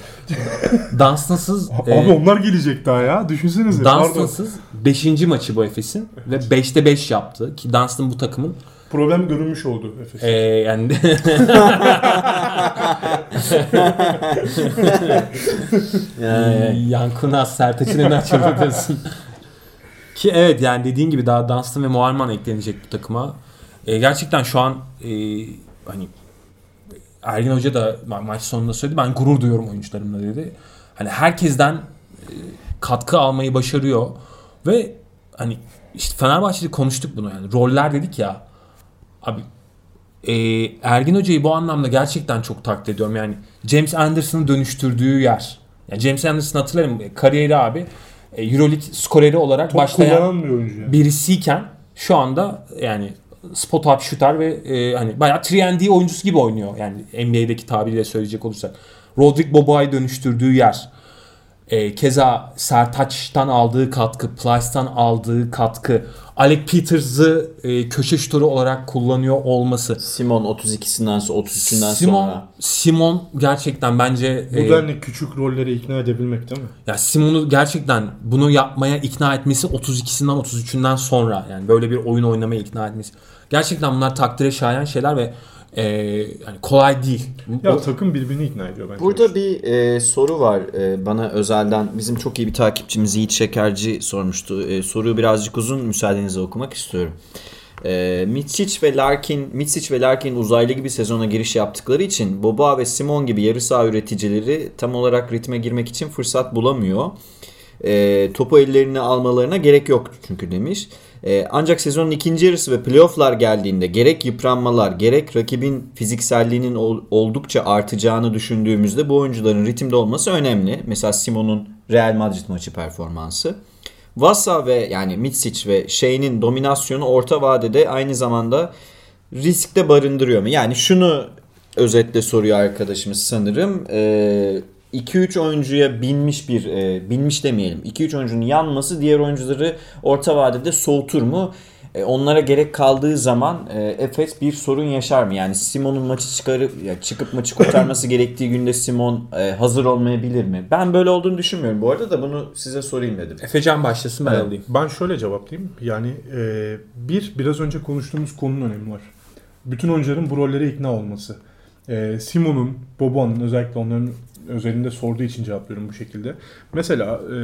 Dunstan'sız Abi e, onlar gelecek daha ya. Düşünsenize. Dunstan'sız 5. maçı bu Efes'in ve 5'te 5 yaptı ki Dunstan bu takımın Problem görünmüş oldu Efes. e, yani Yankunaz Sertaç'ın önüne açıldı diyorsun. Ki evet yani dediğin gibi daha Dunstan ve Muharman eklenecek bu takıma. E, gerçekten şu an e, hani Ergin Hoca da ma- maç sonunda söyledi. Ben gurur duyuyorum oyuncularımla dedi. Hani herkesten e, katkı almayı başarıyor ve hani işte Fenerbahçe'de konuştuk bunu yani. Roller dedik ya. Abi e, Ergin Hoca'yı bu anlamda gerçekten çok takdir ediyorum. Yani James Anderson'ı dönüştürdüğü yer. Yani James Anderson'ı hatırlarım. e, Kariyeri abi e, Euroleague skoreri olarak Top başlayan bir oyuncu yani. birisiyken şu anda yani spot up shooter ve e, hani bayağı 3 oyuncusu gibi oynuyor. Yani NBA'deki tabiriyle söyleyecek olursak. Rodrik Boboa'yı dönüştürdüğü yer. E, keza Sertaç'tan aldığı katkı, Plyce'tan aldığı katkı, Alec Peters'ı e, köşe şutörü olarak kullanıyor olması. Simon 32'sinden sonra 33'ünden Simon, sonra. Simon gerçekten bence Bu e, denli küçük rollere ikna edebilmek değil mi? ya Simon'u gerçekten bunu yapmaya ikna etmesi 32'sinden 33'ünden sonra yani böyle bir oyun oynamaya ikna etmesi. Gerçekten bunlar takdire şayan şeyler ve e, yani kolay değil. Ya O- takım birbirini ikna ediyor bence. Burada bir e, soru var e, bana özelden bizim çok iyi bir takipçimiz Yiğit Şekerci sormuştu. E, soruyu birazcık uzun müsaadenizle okumak istiyorum. E, Mitsic ve Larkin, Mitsic ve Larkin uzaylı gibi sezona giriş yaptıkları için Boba ve Simon gibi yarı saha üreticileri tam olarak ritme girmek için fırsat bulamıyor. E, topu ellerine almalarına gerek yok çünkü demiş. E, ancak sezonun ikinci yarısı ve playofflar geldiğinde gerek yıpranmalar gerek rakibin fizikselliğinin ol- oldukça artacağını düşündüğümüzde bu oyuncuların ritimde olması önemli. Mesela Simon'un Real Madrid maçı performansı. Vasa ve yani Mitsic ve Şey'nin dominasyonu orta vadede aynı zamanda riskte barındırıyor mu? Yani şunu özetle soruyor arkadaşımız sanırım. 2-3 oyuncuya binmiş bir, e, binmiş demeyelim. 2-3 oyuncunun yanması diğer oyuncuları orta vadede soğutur mu? E, onlara gerek kaldığı zaman e, Efes bir sorun yaşar mı? Yani Simon'un maçı çıkarıp ya çıkıp maçı kurtarması gerektiği günde Simon e, hazır olmayabilir mi? Ben böyle olduğunu düşünmüyorum. Bu arada da bunu size sorayım dedim. Efecan başlasın ben Evet. alayım. Ben şöyle cevaplayayım. Yani e, bir, biraz önce konuştuğumuz konunun önemi var. Bütün oyuncuların bu rollere ikna olması. E, Simon'un, Boban'ın özellikle onların özelinde sorduğu için cevaplıyorum bu şekilde. Mesela e,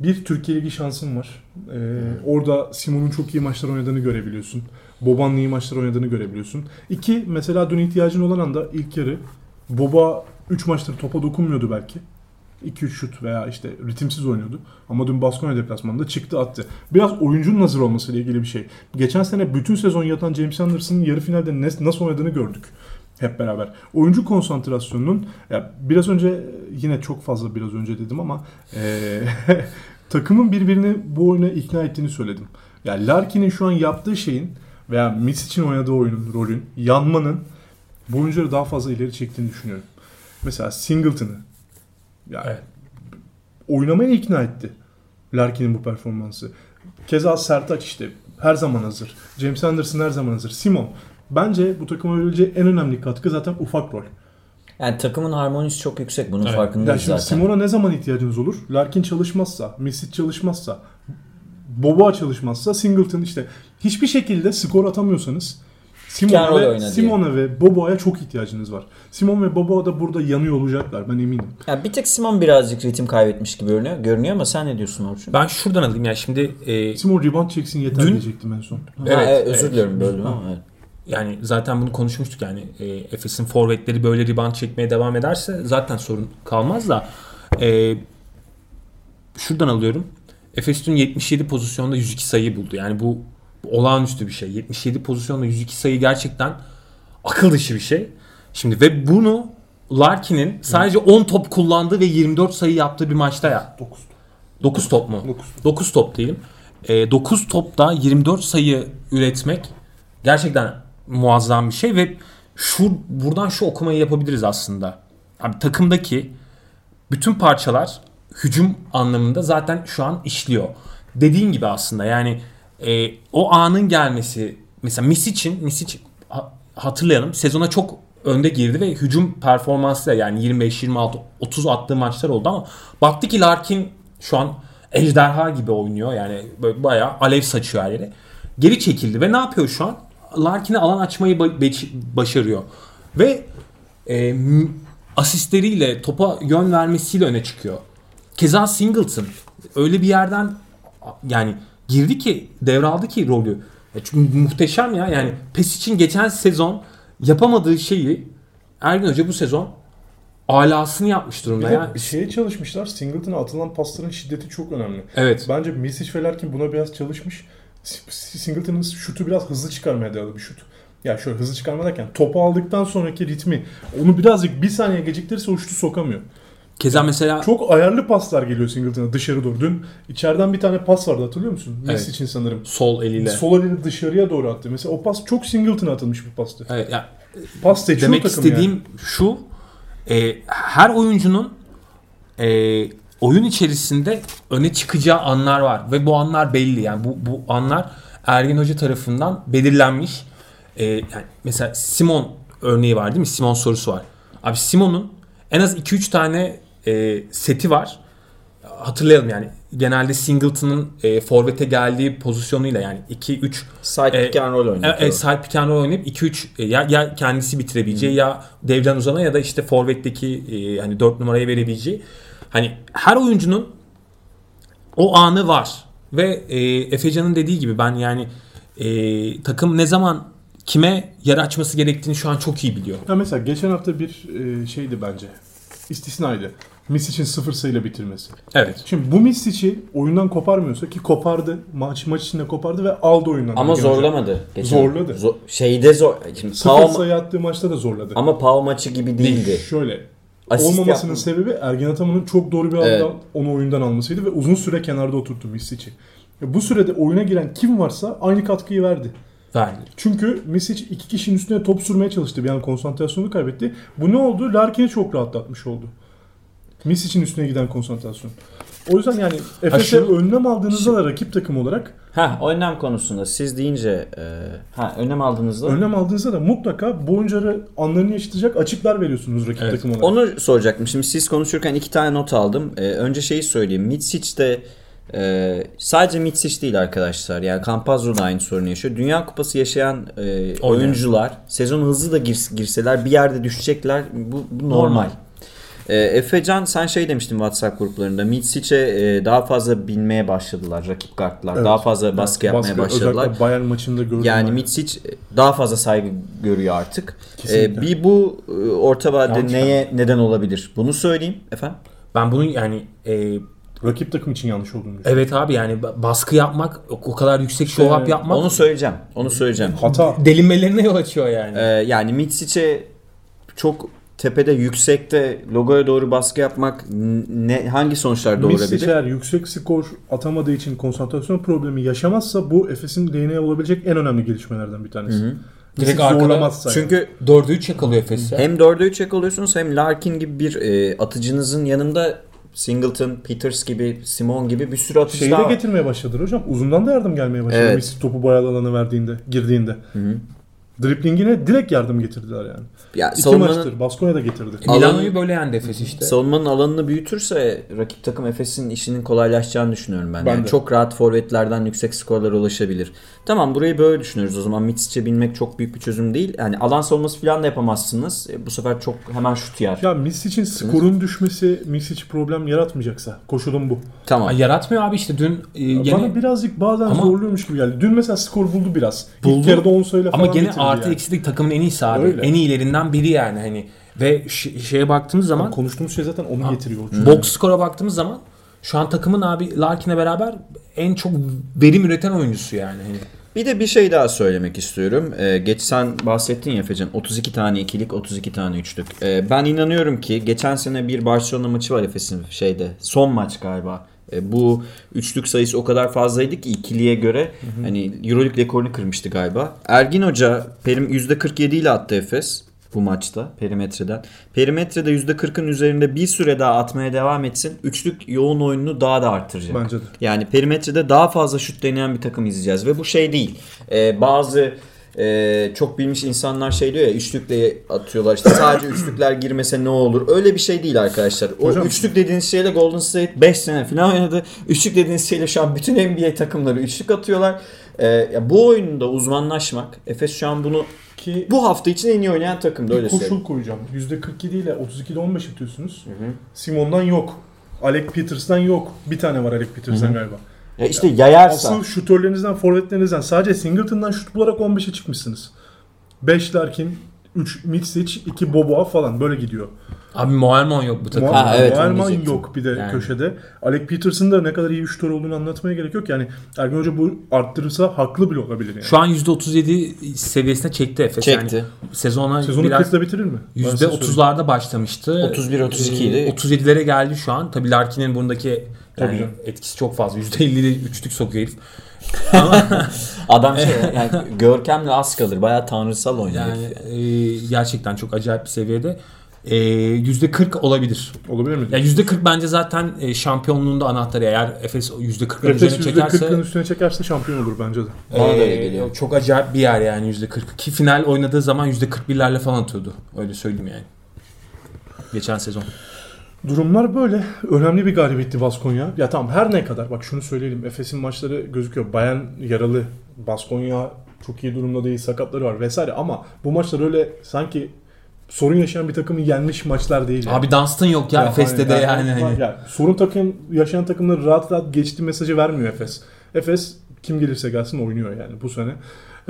bir Türkiye Ligi şansın var. E, orada Simon'un çok iyi maçlar oynadığını görebiliyorsun. Boban'ın iyi maçlar oynadığını görebiliyorsun. İki, mesela dün ihtiyacın olan anda ilk yarı Boba 3 maçtır topa dokunmuyordu belki. 2-3 şut veya işte ritimsiz oynuyordu. Ama dün Baskonya deplasmanında çıktı attı. Biraz oyuncunun hazır olmasıyla ilgili bir şey. Geçen sene bütün sezon yatan James Anderson'ın yarı finalde nasıl oynadığını gördük hep beraber. Oyuncu konsantrasyonunun ya biraz önce yine çok fazla biraz önce dedim ama eee, takımın birbirini bu oyuna ikna ettiğini söyledim. Yani Larkin'in şu an yaptığı şeyin veya Mitsic'in oynadığı oyunun, rolün, yanmanın bu oyuncuları daha fazla ileri çektiğini düşünüyorum. Mesela Singleton'ı yani Evet. oynamaya ikna etti Larkin'in bu performansı. Keza Sertaç işte her zaman hazır. James Anderson her zaman hazır. Simon. Bence bu takıma verileceği en önemli katkı zaten ufak rol. Yani takımın harmonisi çok yüksek. Bunun Evet. Ya farkındayız şimdi zaten. Simon'a ne zaman ihtiyacınız olur? Larkin çalışmazsa, Misic çalışmazsa, Boba çalışmazsa, Singleton işte hiçbir şekilde skor atamıyorsanız roll ve. Simon'a ve Bobo'ya çok ihtiyacınız var. Simon ve Bobo da burada yanıyor olacaklar ben eminim. Yani bir tek Simon birazcık ritim kaybetmiş gibi görünüyor. Görünüyor ama sen ne diyorsun Orçun? Ben şuradan alayım yani şimdi e, Simon rebound çeksin yeter Dün- diyecektim en son. Ha, Evet, evet, özür evet. diliyorum böldüm ama. Evet. Yani zaten bunu konuşmuştuk yani e, Efes'in forvetleri böyle rebound çekmeye devam ederse zaten sorun kalmaz da e, şuradan alıyorum. Efes dün 77 pozisyonda 102 sayı buldu. Yani bu, bu olağanüstü bir şey. 77 pozisyonda 102 sayı gerçekten akıl dışı bir şey. Şimdi ve bunu Larkin'in sadece 10 top kullandığı ve 24 sayı yaptığı bir maçta ya. 9. 9 top mu? 9. 9 top diyelim. E, 9 topta 24 sayı üretmek gerçekten muazzam bir şey ve şu buradan şu okumayı yapabiliriz aslında. Abi takımdaki bütün parçalar hücum anlamında zaten şu an işliyor. Dediğin gibi aslında yani e, o anın gelmesi mesela Misic'in Misic ha- hatırlayalım sezona çok önde girdi ve hücum performansı da yani 25 26 30 attığı maçlar oldu ama baktı ki Larkin şu an ejderha gibi oynuyor. Yani böyle bayağı alev saçıyor her yere. Geri çekildi ve ne yapıyor şu an? Larkin'e alan açmayı başarıyor. Ve e, asistleriyle topa yön vermesiyle öne çıkıyor. Keza Singleton öyle bir yerden yani girdi ki devraldı ki rolü. Ya çünkü muhteşem ya yani PES için geçen sezon yapamadığı şeyi Ergin Hoca bu sezon alasını yapmış Bir durumda de ya. bir şeye çalışmışlar. Singleton'a atılan pasların şiddeti çok önemli. Evet. Bence Misic ve Larkin buna biraz çalışmış. Singleton'ın şutu biraz hızlı çıkarmaya dayalı bir şut. Ya şöyle hızlı çıkarma derken topu aldıktan sonraki ritmi onu birazcık bir saniye geciktirirse o şutu sokamıyor. Keza mesela Çok ayarlı paslar geliyor Singleton'a dışarı doğru. Dün içeriden bir tane pas vardı hatırlıyor musun? Evet. Misic'in sanırım. sol eliyle. Sol eli dışarıya doğru attı. Mesela o pas çok Singleton'a atılmış bir pastı. Evet, ya Pas seçiyor demek istediğim yani. şu e, her oyuncunun e, oyun içerisinde öne çıkacağı anlar var ve bu anlar belli yani bu bu anlar Ergin Hoca tarafından belirlenmiş. E, yani mesela Simon örneği var değil mi? Simon sorusu var. Abi Simon'un en az 2-3 tane e, seti var. Hatırlayalım yani genelde Singleton'ın e, forvete geldiği pozisyonuyla yani 2-3 Side E, pick and roll e, oynuyor. e, side pick and roll oynayıp 2-3 e, ya, ya kendisi bitirebileceği ya devren uzana ya da işte forvetteki e, hani 4 numaraya verebileceği. Hani her oyuncunun o anı var. Ve e, Efecan'ın dediği gibi ben yani e, takım ne zaman kime yer açması gerektiğini şu an çok iyi biliyor. Ya mesela geçen hafta bir e, şeydi bence. istisnaydı. Misic'in sıfır sayıyla bitirmesi. Evet. Şimdi bu Misic'i oyundan koparmıyorsa ki kopardı. Maç maç içinde kopardı ve aldı oyundan. Ama Ergen Hoca. zorlamadı. Geçen. Zorladı. Zo- şeyde zor. Şimdi Sıfır Pau, sayı attığı maçta da zorladı. ama Pau maçı gibi değildi. Şöyle. Asist olmamasının yaptı. sebebi Ergen Ataman'ın çok doğru bir anda Evet. onu oyundan almasıydı ve uzun süre kenarda oturttu Misic'i. Bu sürede oyuna giren kim varsa aynı katkıyı verdi. Verdi. Çünkü Misic iki kişinin üstüne top sürmeye çalıştı. Bir an konsantrasyonu kaybetti. Bu ne oldu? Larkin'i çok rahatlatmış oldu. Misic'in üstüne giden konsantrasyon. O yüzden yani Efes'e şunu- önlem aldığınızda da rakip takım olarak Ha önlem konusunda siz deyince e, ha önlem aldığınızda önlem aldığınızda da mutlaka bu oyuncuları anlarını yaşatacak açıklar veriyorsunuz rakip Evet. takım olarak. Onu soracaktım. Şimdi siz konuşurken iki tane not aldım. Ee, önce şeyi söyleyeyim. Mitsic de e, sadece Mitsic değil arkadaşlar. Yani Campazzo da aynı sorunu yaşıyor. Dünya Kupası yaşayan e, oyuncular sezon hızlı da girs- girseler bir yerde düşecekler. Bu, bu normal. Normal. E, Efecan sen şey demiştin WhatsApp gruplarında. Mitsic'e e, daha fazla binmeye başladılar rakip kartlar. Evet. Daha fazla baskı Evet, yapmaya başladılar. Özellikle Bayern maçında gördüm. Yani ben. Mitsic daha fazla saygı görüyor artık. Kesinlikle. Ee, bir bu e, orta vadede Yanlış neye neden olabilir? Bunu söyleyeyim efendim. Ben bunu yani e, rakip takım için yanlış olduğunu düşünüyorum. evet abi yani ba- baskı yapmak o kadar yüksek show up yapmak Onu söyleyeceğim. Onu söyleyeceğim. Hata. delinmelerine yol açıyor yani. Ee, yani Mitsic'e çok tepede yüksekte logoya doğru baskı yapmak ne hangi sonuçlar doğurabilir? eğer yüksek skor atamadığı için konsantrasyon problemi yaşamazsa bu Efes'in lehine olabilecek en önemli gelişmelerden bir tanesi. Misic Direkt arkada- zorlamazsa yani. Çünkü 4'e 3 yakalıyor Efes'e. hem 4'e 3 yakalıyorsunuz hem Larkin gibi bir e, atıcınızın yanında Singleton, Peters gibi, Simon gibi bir sürü atıcı Şeyi daha de getirmeye başladılar hocam. Uzundan da yardım gelmeye başladı. Evet. Misic topu boyalı alana verdiğinde, girdiğinde. Driplingine direkt yardım getirdiler yani. Ya, İki savunmanın- maçtır. Baskonya da getirdi. Milano'yu böyle yendi Efes işte. Savunmanın alanını büyütürse rakip takım Efes'in işinin kolaylaşacağını düşünüyorum ben. Ben yani de. çok rahat forvetlerden yüksek skorlara ulaşabilir. Tamam burayı böyle düşünüyoruz. O zaman Mitsic'e binmek çok büyük bir çözüm değil. Yani alan savunması falan da yapamazsınız. E, bu sefer çok hemen şut yer. Ya Misic'in skorun düşmesi Misic problem yaratmayacaksa koşulum bu. Tamam. Ay, yaratmıyor abi işte dün e, gene Bana birazcık bazen Ama- zorluyormuş gibi geldi. Dün mesela skor buldu biraz. Buldu. İlk yarıda 10 sayıyla falan ama gene artı yani. eksi de takımın en iyisi abi. Öyle. En iyilerinden biri yani hani ve şeye baktığımız zaman Ama konuştuğumuz şey zaten onu getiriyor. box skora baktığımız zaman şu an takımın abi Larkin'e beraber en çok verim üreten oyuncusu yani. Hani Bir de bir şey daha söylemek istiyorum. Ee, geç sen bahsettin ya Efecan 32 tane ikilik 32 tane üçlük. Ee, ben inanıyorum ki geçen sene bir Barcelona maçı var Efes'in şeyde son maç galiba. Ee, bu üçlük sayısı o kadar fazlaydı ki ikiliye göre hani Euroleague rekorunu kırmıştı galiba. Ergin Hoca perim %47 ile attı Efes bu maçta perimetreden. Perimetrede %40'ın üzerinde bir süre daha atmaya devam etsin. Üçlük yoğun oyununu daha da arttıracak. Bence de. Yani perimetrede daha fazla şut deneyen bir takım izleyeceğiz ve bu şey değil. Ee, bazı e, çok bilmiş insanlar şey diyor ya üçlükle atıyorlar işte sadece üçlükler girmese ne olur öyle bir şey değil arkadaşlar. O Hocam- üçlük dediğiniz şeyle Golden State 5 sene falan oynadı. Üçlük dediğiniz şeyle şu an bütün NBA takımları üçlük atıyorlar. Ee, ya bu oyunda uzmanlaşmak Efes şu an bunu Ki bu hafta için en iyi oynayan takımda öyle bir söyleyeyim. koşul koyacağım. %47 ile 32'de 15 atıyorsunuz. Simon'dan yok. Alec Peters'dan yok. Bir tane var Alec Peters'dan galiba. Ya işte yayarsa Asıl şutörlerinizden, forvetlerinizden sadece Singleton'dan şut bularak 15'e çıkmışsınız. 5 Larkin, 3 Mitsic, 2 Boboa falan böyle gidiyor. abi Moerman yok bu takımda. Ha, evet, diyecektim. yok bir de Yani. köşede. Alec Peters'ın da ne kadar iyi bir şutör olduğunu anlatmaya gerek yok. Yani Ergin Hoca bu arttırırsa haklı bile olabilir yani. Şu an %37 seviyesine çekti Efes. Çekti. Yani sezona Sezonu biraz 40'la bitirir mi? Ben size söyleyeyim. %30'larda başlamıştı. 31-32 idi. Ee, 37'lere geldi şu an. Tabii Larkin'in bundaki Tabii yani canım. etkisi çok fazla. %50'de üçlük sokuyor herif. adam şey yani görkemle az kalır. Bayağı tanrısal oynuyor. Yani yani. e, gerçekten çok acayip bir seviyede. E, %40 olabilir. Olabilir mi? Ya %40 bence zaten e, şampiyonluğunda anahtarı. Eğer Efes %40'ın Efes üzerine %40'ın çekerse üstüne çekerse şampiyon olur bence de. Bana da öyle e, geliyor. çok acayip bir yer yani %40. Ki final oynadığı zaman %41'lerle falan atıyordu. Öyle söyleyeyim yani. Geçen sezon. Durumlar böyle. Önemli bir galibiyetti Baskonya. Ya tamam her ne kadar bak şunu söyleyelim. Efes'in maçları gözüküyor. Bayern yaralı. Baskonya çok iyi durumda değil. Sakatları var vesaire ama bu maçlar öyle sanki sorun yaşayan bir takımı yenmiş maçlar değil. yani. Abi Dunstan yok ya, Efes'te de yani. hani. ya, sorun takım yaşayan takımları rahat rahat geçti mesajı vermiyor Efes. Efes kim gelirse gelsin oynuyor yani bu sene.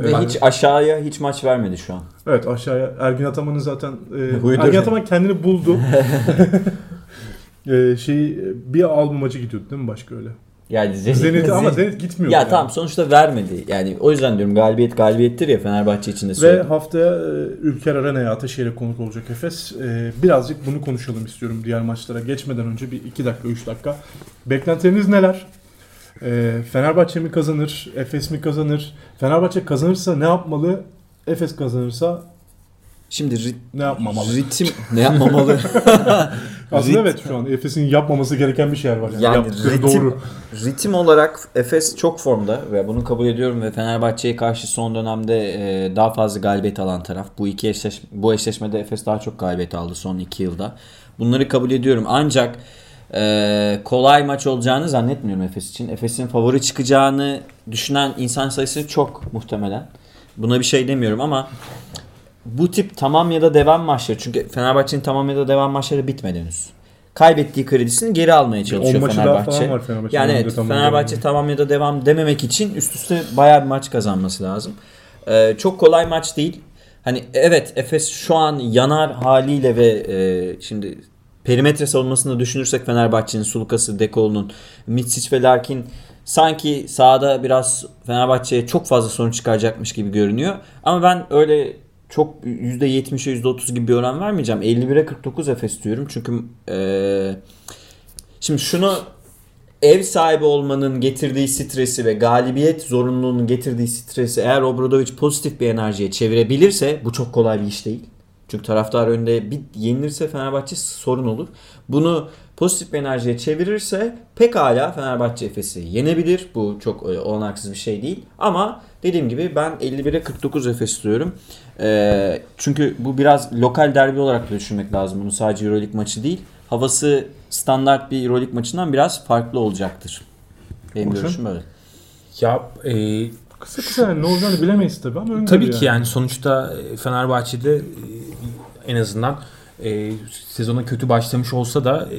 Ve Ben- hiç aşağıya hiç maç vermedi şu an. Evet aşağıya Ergin Ataman'ın zaten e. Ergin Ataman kendini buldu. e, şey bir albüm maçı gidiyordu değil mi başka öyle? Yani Zenit, Zenit ama Zenit gitmiyor. Ya yani. tamam sonuçta vermedi. Yani o yüzden diyorum galibiyet galibiyettir ya Fenerbahçe için de Ve söyledim. haftaya e, Ülker Arena'ya Ataşehir'e konuk olacak Efes. E, birazcık bunu konuşalım istiyorum diğer maçlara geçmeden önce bir 2 dakika 3 dakika. Beklentileriniz neler? E, Fenerbahçe mi kazanır? Efes mi kazanır? Fenerbahçe kazanırsa ne yapmalı? Efes kazanırsa Şimdi rit- ne yapmamalı? ritim ne yapmamalı? Aslında Rit- evet şu an Efes'in yapmaması gereken bir şeyler var. Yani, Yani ritim, doğru. ritim olarak Efes çok formda ve bunu kabul ediyorum ve Fenerbahçe'ye karşı son dönemde e, daha fazla galibiyet alan taraf. Bu iki eşleş bu eşleşmede Efes daha çok galibiyet aldı son iki yılda. Bunları kabul ediyorum ancak e, kolay maç olacağını zannetmiyorum Efes için. Efes'in favori çıkacağını düşünen insan sayısı çok muhtemelen. Buna bir şey demiyorum ama bu tip tamam ya da devam maçları çünkü Fenerbahçe'nin tamam ya da devam maçları bitmedi henüz. Kaybettiği kredisini geri almaya çalışıyor 10 maçı daha Fenerbahçe. Fenerbahçe'nin Yani evet tamam Fenerbahçe devam. tamam ya da devam dememek için üst üste bayağı bir maç kazanması lazım. Ee, çok kolay maç değil. Hani evet Efes şu an yanar haliyle ve e, şimdi perimetre savunmasını düşünürsek Fenerbahçe'nin Sulukası, Dekolo'nun, Mitsic ve Larkin sanki sahada biraz Fenerbahçe'ye çok fazla sorun çıkaracakmış gibi görünüyor. Ama ben öyle çok %70'e %30 gibi bir oran vermeyeceğim. 51'e 49 Efes diyorum. Çünkü e, şimdi şunu ev sahibi olmanın getirdiği stresi ve galibiyet zorunluluğunun getirdiği stresi eğer Obradovic pozitif bir enerjiye çevirebilirse bu çok kolay bir iş değil. Çünkü taraftar önünde bir yenilirse Fenerbahçe sorun olur. Bunu pozitif bir enerjiye çevirirse pekala Fenerbahçe Efes'i yenebilir. Bu çok e, olanaksız bir şey değil. Ama dediğim gibi ben 51'e 49 Efes diyorum. E, çünkü bu biraz lokal derbi olarak da düşünmek lazım. Bunu sadece Euroleague maçı değil. Havası standart bir Euroleague maçından biraz farklı olacaktır. Benim Orçun? görüşüm böyle. Ya e, Kısa kısa yani ne olacağını bilemeyiz tabii ama önde Tabii ki yani sonuçta e, Fenerbahçe'de e, en azından e, sezona kötü başlamış olsa da e,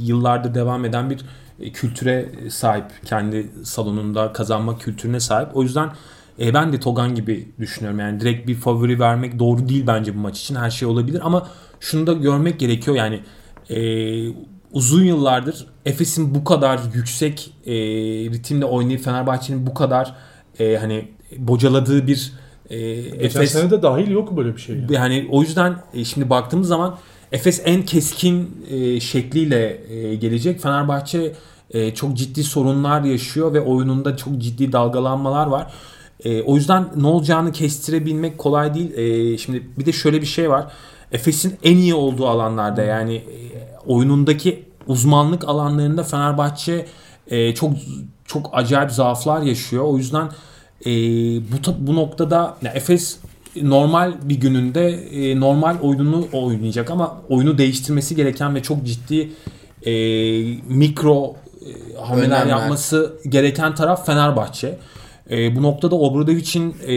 yıllardır devam eden bir e, kültüre sahip. Kendi salonunda kazanma kültürüne sahip. O yüzden e, ben de Togan gibi düşünüyorum. Yani direkt bir favori vermek doğru değil bence bu maç için. Her şey olabilir ama şunu da görmek gerekiyor. Yani e, uzun yıllardır Efes'in bu kadar yüksek e, ritimle oynayıp Fenerbahçe'nin bu kadar e, hani bocaladığı bir e, Geçen Efes sene de dahil yok böyle bir şey. Yani. yani o yüzden e, şimdi baktığımız zaman Efes en keskin e, şekliyle e, gelecek. Fenerbahçe e, çok ciddi sorunlar yaşıyor ve oyununda çok ciddi dalgalanmalar var. E, o yüzden ne olacağını kestirebilmek kolay değil. E, şimdi bir de şöyle bir şey var. Efes'in en iyi olduğu alanlarda yani e, oyunundaki uzmanlık alanlarında Fenerbahçe e, çok çok acayip zaaflar yaşıyor. O yüzden e, bu bu noktada ya Efes normal bir gününde e, normal oyununu oynayacak ama oyunu değiştirmesi gereken ve çok ciddi e, mikro e, hamleler Önlemler. yapması gereken taraf Fenerbahçe. E, bu noktada Obradovic'in e,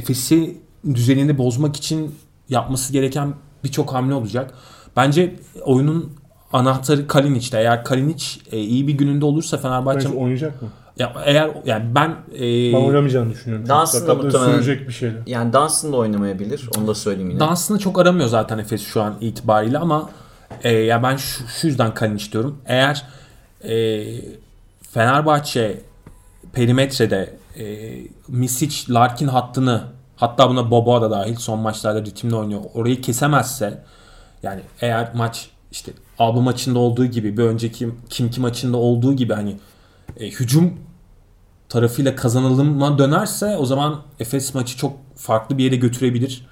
Efes'i düzenini bozmak için yapması gereken birçok hamle olacak. Bence oyunun anahtarı Kalinic'te. Eğer Kalinic e, iyi bir gününde olursa Fenerbahçe Bence oynayacak mı? Ya eğer yani ben e, Ben oynamayacağını düşünüyorum. Çünkü Dunstan da sakatlığı muhtemelen- sürecek bir şeyler. Yani Dunstan da oynamayabilir. Onu da söyleyeyim yine. Dansını çok aramıyor zaten Efes şu an itibariyle ama e, ya ben şu, şu yüzden Kalinic diyorum. Eğer e, Fenerbahçe perimetrede e, Misic Larkin hattını hatta buna Boba da dahil son maçlarda ritimle oynuyor. Orayı kesemezse yani eğer maç işte Alba maçında olduğu gibi bir önceki Kimki maçında olduğu gibi hani e, hücum tarafıyla kazanılıma dönerse o zaman Efes maçı çok farklı bir yere götürebilir.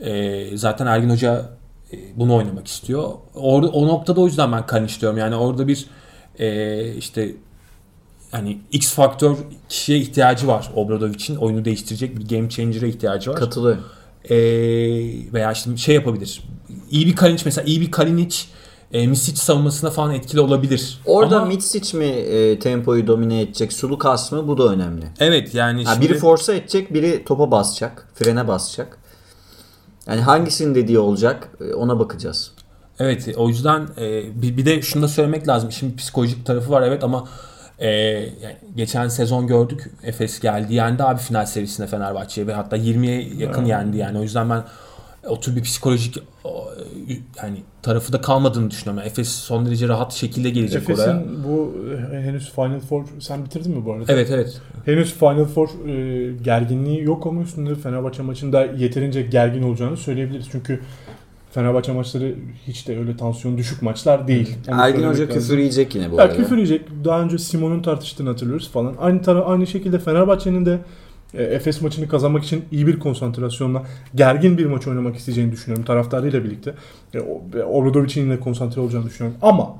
E, zaten Ergin Hoca e, bunu oynamak istiyor. Orada o noktada o yüzden ben Kalinic diyorum. Yani orada bir e, işte hani X faktör kişiye ihtiyacı var Obradovic'in. Oyunu değiştirecek bir game changer'a ihtiyacı var. Katılıyorum. E, veya işte şey yapabilir. İyi bir Kalinic mesela iyi bir Kalinic e, Misic savunmasına falan etkili olabilir. Orada Ama- Mitsic mi e, tempoyu domine edecek, Sulukas mı? Bu da önemli. Evet yani Ha, şimdi biri force edecek, biri topa basacak, frene basacak. Yani hangisinin dediği olacak e, ona bakacağız. Evet o yüzden e, bir, bir de şunu da söylemek lazım. Şimdi psikolojik tarafı var evet ama Ee, yani geçen sezon gördük Efes geldi yendi abi final serisinde Fenerbahçe'ye ve hatta 20'ye yakın yendi yani. O yüzden ben o tür bir psikolojik yani tarafı da kalmadığını düşünüyorum. Yani Efes son derece rahat şekilde gelecek oraya. Efes'in bu e, henüz Final Four sen bitirdin mi bu arada? Evet evet. Henüz Final Four e, gerginliği yok ama üstünde Fenerbahçe maçında yeterince gergin olacağını söyleyebiliriz. Çünkü Fenerbahçe maçları hiç de öyle tansiyon düşük maçlar değil. Onu Ergin Hoca lazım. küfür yiyecek yine bu Ya arada. küfür yiyecek. Daha önce Simon'un tartıştığını hatırlıyoruz falan. Aynı tara aynı şekilde Fenerbahçe'nin de Efes maçını kazanmak için iyi bir konsantrasyonla gergin bir maç oynamak isteyeceğini düşünüyorum taraftarıyla birlikte. E, Obradovic'in yine konsantre olacağını düşünüyorum. Ama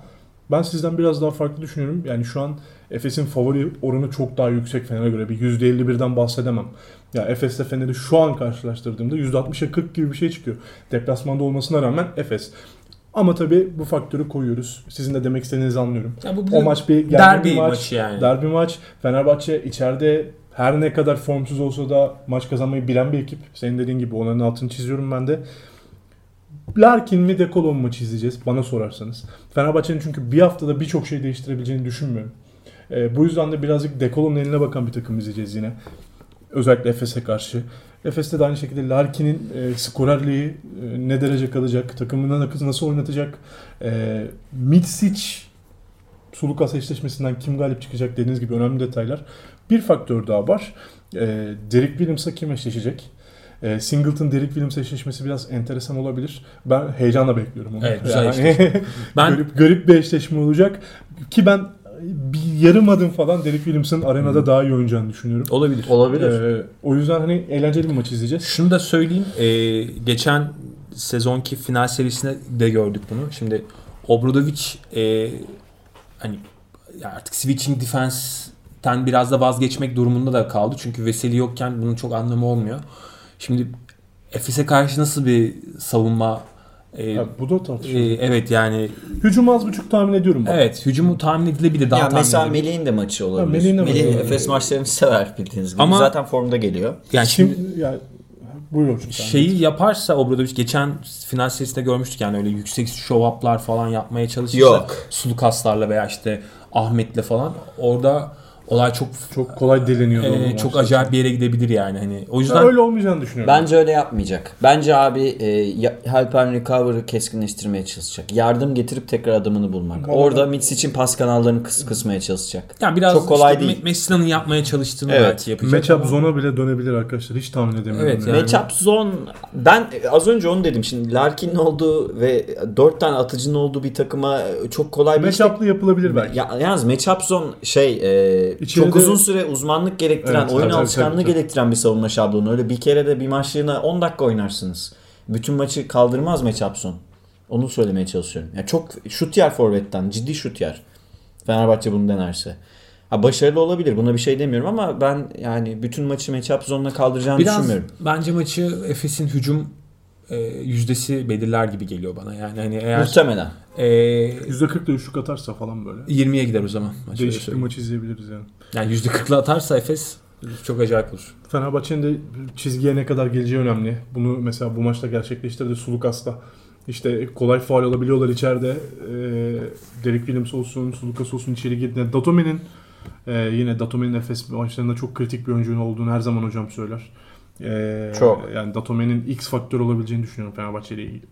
ben sizden biraz daha farklı düşünüyorum. Yani şu an Efes'in favori oranı çok daha yüksek Fener'e göre. Bir %51'den bahsedemem. Ya Efes'le Fener'i şu an karşılaştırdığımda %60'a 40 gibi bir şey çıkıyor. Deplasmanda olmasına rağmen Efes. Ama tabii bu faktörü koyuyoruz. Sizin de demek istediğinizi anlıyorum. Ya bu O maç bir derbi bir maç. maçı yani. Derbi maç. Fenerbahçe içeride her ne kadar formsuz olsa da maç kazanmayı bilen bir ekip. Senin dediğin gibi onların altını çiziyorum ben de. Larkin mi Dekolo mu maçı izleyeceğiz bana sorarsanız. Fenerbahçe'nin çünkü bir haftada birçok şey değiştirebileceğini düşünmüyorum. Ee, bu yüzden de birazcık Dekolo'nun eline bakan bir takım izleyeceğiz yine. Özellikle Efes'e karşı. Efes'te de aynı şekilde Larkin'in e, skorerliği e, ne derece kalacak, takımından nasıl oynatacak, e, Mitsic Sulukas eşleşmesinden kim galip çıkacak dediğiniz gibi önemli detaylar. Bir faktör daha var. E, Derek Williams'a kim eşleşecek? E, Singleton Derek Williams eşleşmesi biraz enteresan olabilir. Ben heyecanla bekliyorum onu. Evet, güzel Yani Ben garip, garip bir eşleşme olacak. Ki ben bir yarım adım falan Derek Williams'ın arenada daha iyi oynayacağını düşünüyorum. olabilir. Olabilir. E, o yüzden hani eğlenceli bir maç izleyeceğiz. Şunu da söyleyeyim. e, geçen sezonki final serisinde de gördük bunu. Şimdi Obradovic e, hani artık switching defense'ten biraz da vazgeçmek durumunda da kaldı. Çünkü Veseli yokken bunun çok anlamı olmuyor. Şimdi Efes'e karşı nasıl bir savunma e, Ya, bu da e, tartışılır. evet yani Hücum az buçuk tahmin ediyorum. Ben. evet hücumu tahmin edilebilir daha ya tahmin mesela. Melih'in de maçı olabilir. Melih'in de Melih. Efes maçlarını sever bildiğiniz gibi. Ama- Zaten formda geliyor. Yani şimdi Şimdi ya buyur hocam. şeyi yaparsa Obradovic geçen final serisinde görmüştük yani öyle yüksek show up'lar falan yapmaya çalışırsa Yok. Sulukaslarla veya işte Ahmet'le falan orada olay çok çok kolay deleniyor. e, çok acayip bir yere gidebilir yani hani o yüzden Ben öyle olmayacağını düşünüyorum. Bence öyle yapmayacak. Bence abi e, ya- help and recover'ı keskinleştirmeye çalışacak. Yardım getirip tekrar adımını bulmak. Vallahi- Orada Mitsic'in pas kanallarını kıs kısmaya çalışacak. yani biraz çok kolay işte değil. Me- Messina'nın yapmaya çalıştığını Evet. belki yapacak. Matchup ama- zona bile dönebilir arkadaşlar. Hiç tahmin edemiyorum. Evet, yani. Matchup zone ben az önce onu dedim şimdi Larkin'in olduğu ve 4 tane atıcının olduğu bir takıma çok kolay bir işte- Matchup'lı yapılabilir belki. Ya, yalnız matchup zone şey e, İçeride- çok uzun süre uzmanlık gerektiren, Evet, oyun tabii, alışkanlığı tabii, tabii. gerektiren bir savunma şablonu. Öyle bir kere de bir maçlığına 10 dakika oynarsınız. Bütün maçı kaldırmaz matchup zone. Onu söylemeye çalışıyorum. Ya çok şut yer forvetten, ciddi şut yer. Fenerbahçe bunu denerse. Ha başarılı olabilir. Buna bir şey demiyorum ama ben yani bütün maçı matchup zone'la kaldıracağını biraz düşünmüyorum. bence maçı Efes'in hücum e, yüzdesi belirler gibi geliyor bana. Yani hani eğer Muhtemelen. E, %40 da üçlük atarsa falan böyle. 20'ye gider o zaman. Değişik bir maç izleyebiliriz yani. Yani %40'la atarsa Efes çok acayip olur. Fenerbahçe'nin de çizgiye ne kadar geleceği önemli. Bunu mesela bu maçta gerçekleştirdi Sulukas'ta. İşte kolay faul alabiliyorlar içeride. Ee, Derek Williams olsun, Sulukas olsun içeri girdiğinde. Datome'nin e, yine Datome'nin Efes maçlarında çok kritik bir oyuncunun olduğunu her zaman hocam söyler. Ee, Çok. Yani Datome'nin X faktör olabileceğini düşünüyorum Fenerbahçe ile ilgili.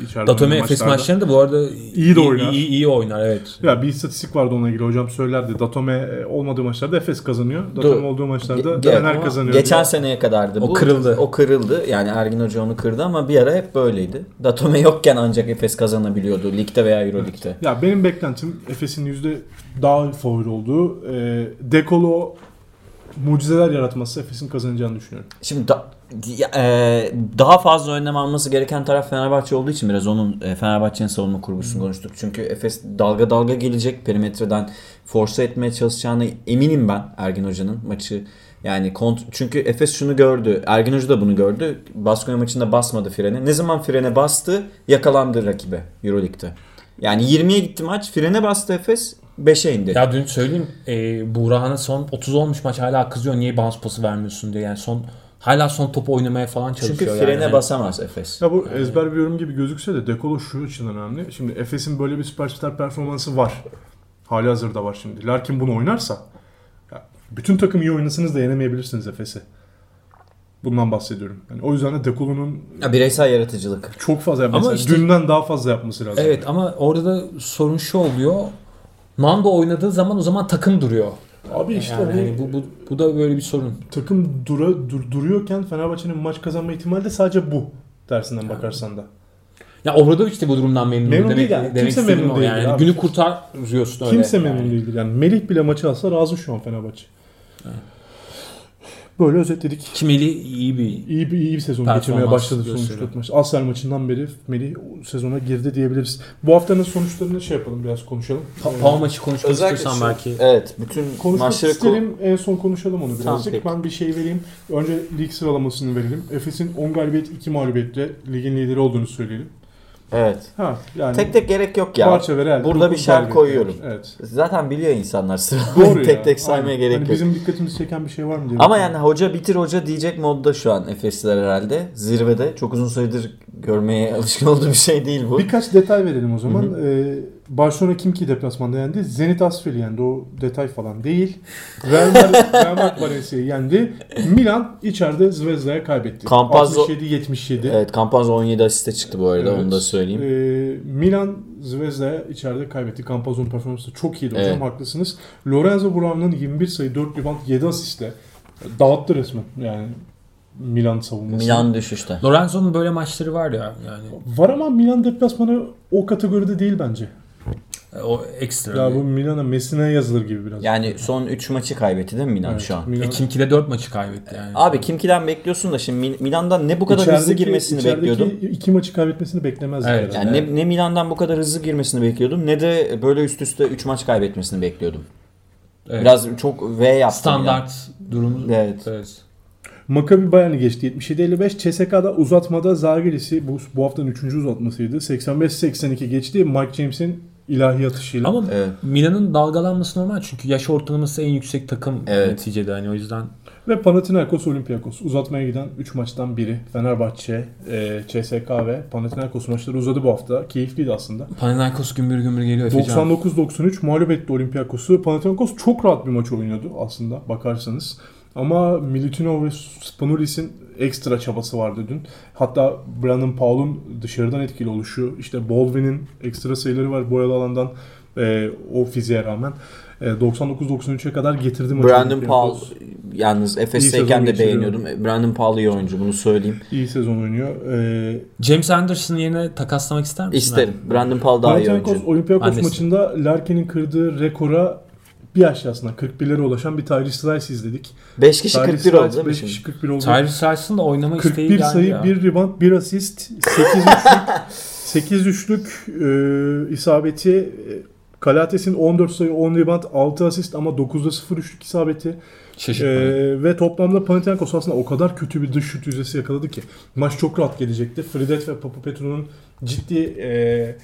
İçeride Datome Efes maçlarında bu arada İyi de oynar. İyi, iyi oynar evet. Ya bir istatistik vardı onunla ilgili hocam söylerdi. Datome e, olmadığı maçlarda Efes kazanıyor. Datome olduğu maçlarda Ge- Fener kazanıyor. Geçen diye. seneye kadardı. O bu. kırıldı. O kırıldı. Yani Ergin Hoca onu kırdı ama bir ara hep böyleydi. Datome yokken ancak Efes kazanabiliyordu. Ligde veya Euroleague'de. Ya benim beklentim Efes'in yüzde daha favori olduğu. E, Dekolo mucizeler yaratması Efes'in kazanacağını düşünüyorum. Şimdi da- e, daha fazla önlem alması gereken taraf Fenerbahçe olduğu için biraz onun e, Fenerbahçe'nin savunma kurgusunu konuştuk. Çünkü Efes dalga dalga gelecek perimetreden force etmeye çalışacağını eminim ben Ergin Hoca'nın maçı. Yani kont çünkü Efes şunu gördü. Ergin Hoca da bunu gördü. Baskonya maçında basmadı frene. Ne zaman frene bastı yakalandı rakibe Euroleague'de. Yani 20'ye gitti maç. Frene bastı Efes 5'e indi. Ya dün söyleyeyim e, Buğra'na son 30 olmuş maç hala kızıyor niye bounce pası vermiyorsun diye. Yani son hala son topu oynamaya falan çalışıyor. Çünkü yani. frene Hani- basamaz Efes. Ya bu ezber bir yorum gibi gözükse de Dekolo şu açıdan önemli. Şimdi Efes'in böyle bir süperstar performansı var. Hali hazırda var şimdi. Larkin bunu oynarsa bütün takım iyi oynasınız da yenemeyebilirsiniz Efes'i. Bundan bahsediyorum. Yani o yüzden de Dekolo'nun Ya bireysel yaratıcılık. çok fazla Ama yapması, işte- dünden daha fazla yapması lazım. Evet ama orada da sorun şu oluyor. Nando oynadığı zaman o zaman takım duruyor. Abi işte yani bu hani bu, bu, bu da böyle bir sorun. takım dura, dur- duruyorken Fenerbahçe'nin maç kazanma ihtimali de sadece bu dersinden bakarsan da. Ya Obradoviç de bu durumdan memnun, Memnun demek, değil yani. demek Kimse memnun o. değildir Yani abi. günü kurtarıyorsun öyle. Kimse memnun yani. değildir. Yani Melih bile maçı alsa razı şu an Fenerbahçe. Böyle özetledik. Ki Melih iyi bir İyi bir iyi bir sezon geçirmeye başladı son gösteriyor. 3-4 maç. Asfer maçından beri Melih sezona girdi diyebiliriz. Bu haftanın sonuçlarını şey yapalım biraz konuşalım. Pa- Ee, Pau maçı konuşmak Özellikle istiyorsan şu- belki. Evet. Bütün Konuşmak maçları ko- isterim. En son konuşalım onu Tamam, birazcık. peki. ben bir şey vereyim. Önce lig sıralamasını verelim. Efes'in 10 galibiyet 2 mağlubiyetle ligin lideri olduğunu söyleyelim. Evet. Ha yani Tek tek gerek yok ya. parça ver. Burada bir şer koyuyorum. Evet. Zaten biliyor insanlar sıralamayı ya. tek tek saymaya Aynen. gerek Hani yok. Bizim dikkatimizi çeken bir şey var mı diye. Ama yani hoca bitir hoca diyecek modda şu an Efesliler herhalde. Zirvede. Çok uzun süredir görmeye alışkın olduğu bir şey değil bu. Birkaç detay verelim o zaman. Ee, Barcelona kim ki deplasmanda yendi? Zenit Asfeli yendi. O detay falan değil. Real Madrid, Real Madrid Valencia'yı yendi. Milan içeride Zvezda'ya kaybetti. Campazzo- 67-77. Evet Campazzo 17 asiste çıktı bu arada Evet. onu da söyleyeyim. Ee, Milan Zvezda'ya içeride kaybetti. Campazzo'nun performansı çok iyiydi hocam Evet. haklısınız. Lorenzo Brown'un 21 sayı 4 rebound 7 asistle dağıttı resmen yani Milan savunması. Milan düşüşte. Lorenzo'nun böyle maçları var ya yani Var ama Milan deplasmanı o kategoride değil bence. E, o ekstra. Ya bu Milan'a Messi'ne yazılır gibi biraz. Yani son 3 maçı kaybetti değil mi Milan Evet, şu an? Milan- E, Kimki'de 4 maçı kaybetti yani. Abi Kimki'den bekliyorsun da şimdi Mil- Milan'dan ne bu kadar hızlı İçerideki- girmesini içerideki bekliyordum. iki maçı kaybetmesini beklemezdim. Evet. Yani ne, ne Milan'dan bu kadar hızlı girmesini bekliyordum ne de böyle üst üste 3 maç kaybetmesini bekliyordum. Evet. Biraz çok V yaptı. standart durumu. Evet. evet. Maccabi Bayern'i geçti 77-55. CSK'da uzatmada Zalgiris'i bu, bu haftanın 3. uzatmasıydı. 85-82 geçti. Mike James'in ilahi atışıyla. Ama Evet. Milan'ın dalgalanması normal çünkü yaş ortalaması en yüksek takım Evet. neticede hani o yüzden Ve Panathinaikos Olympiakos. Uzatmaya giden 3 maçtan biri. Fenerbahçe, e, CSK ve Panathinaikos maçları uzadı bu hafta. Keyifliydi aslında. Panathinaikos gümbür gümbür geliyor Efecan. 99-93 mağlup etti Olympiakos'u. Panathinaikos çok rahat bir maç oynuyordu aslında bakarsanız. Ama Milutino ve Spanulis'in ekstra çabası vardı dün. Hatta Brandon Paul'un dışarıdan etkili oluşu, işte Baldwin'in ekstra sayıları var boyalı alandan e, o fiziğe rağmen. E, 99-93'e kadar getirdi maçı. Brandon Paul yalnız İyi Efes'teyken de beğeniyordum. Brandon Paul iyi oyuncu bunu söyleyeyim. iyi sezon oynuyor. E, James Anderson yerine takaslamak ister misin? İsterim. Brandon Paul daha iyi Panathinaikos oyuncu. Olympiakos Annesi. maçında Larkin'in kırdığı rekora bir aşağısına 41'lere ulaşan bir Tyrese Rice izledik. 5 kişi 41 Tyrese oldu Rice değil mi 5 şimdi? kişi 41 oldu. Tyrese Rice'ın da oynama isteği 41 geldi sayı, ya. 1 rebound, 1 asist, 8 üçlük, 8 üçlük e, isabeti. e, Kalates'in 14 sayı, 10 rebound, 6 asist ama 9'da 0 üçlük isabeti. Şaşırtmadı. E, ve toplamda Panathinaikos aslında o kadar kötü bir dış şut yüzdesi yakaladı ki maç çok rahat gelecekti. Fridet ve Papapetro'nun ciddi e,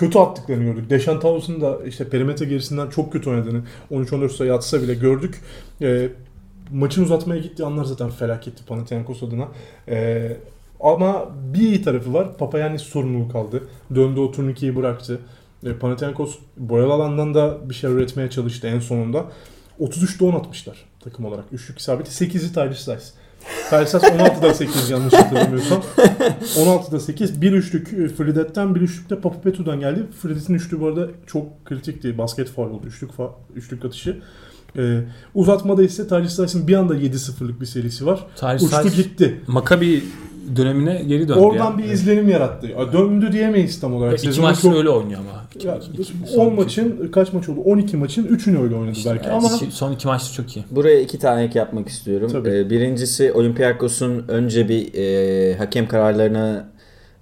kötü attıklarını gördük. Deşan Tavus'un da işte perimetre gerisinden çok kötü oynadığını 13-14 sayı atsa bile gördük. E, maçın uzatmaya gittiği anlar zaten felaketti Panathinaikos adına. E, ama bir iyi tarafı var. Papayannis sorumluluğu kaldı. Döndü o turnikeyi bıraktı. E, Panathinaikos boyalı alandan da bir şey üretmeye çalıştı en sonunda. 33'te 10 atmışlar takım olarak. Üçlük isabeti. 8'i Tyrese Rice. Rice 16'da 8 yanlış hatırlamıyorsam. 16'da 8. Bir üçlük e, Fredet'ten bir üçlük de Papapetu'dan geldi. Fredet'in üçlüğü bu arada çok kritikti. Basket faul oldu. Üçlük, fa- üçlük atışı. E, uzatmada ise Tyrese Rice'in bir anda 7-0'lık bir serisi var. Tyrese Uçtu gitti. Maccabi dönemine geri döndü Oradan ya. bir izlenim yarattı. Ya, döndü diyemeyiz tam olarak. İki Sezonu maçta çok- öyle oynuyor ama. Ya, İki- iki- 10 son iki- maçın kaç maç oldu? 12 maçın 3'ünü öyle oynadı belki Evet, ama iki- son iki maçta çok iyi. Buraya iki tane ek yapmak istiyorum. Tabii. Ee, birincisi Olympiakos'un önce bir e, hakem kararlarını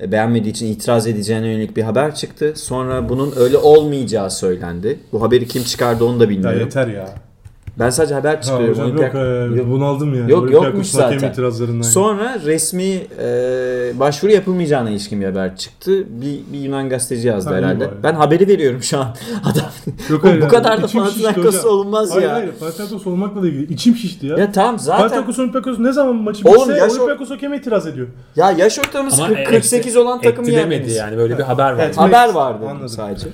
e, beğenmediği için itiraz edeceğine yönelik bir haber çıktı. Sonra bunun öyle olmayacağı söylendi. Bu haberi kim çıkardı onu da ya bilmiyorum. yeter ya. Ben sadece haber Ha, çıkıyorum. hocam yok, Olympiak- e, Yok. bunaldım yani. Yok, yokmuş zaten. itirazlarından. Sonra resmi e, başvuru yapılmayacağına ilişkin bir haber çıktı. Bir, bir Yunan gazeteci yazdı Ha, herhalde. bari. Ben haberi veriyorum şu an. Adam Yok, bu, hayır, bu yani kadar da Panathinaikos olmaz Hayır ya. hayır Panathinaikos olmakla da ilgili. İçim şişti ya. Ya tamam zaten Panathinaikos Olympiakos ne zaman maçı Oğlum, bitse yaş Olympiakos hakeme itiraz ediyor. ya yaş ortalaması Ama 40 48 olan takım yendiniz. yani böyle bir haber var. Evet. Haber vardı sadece.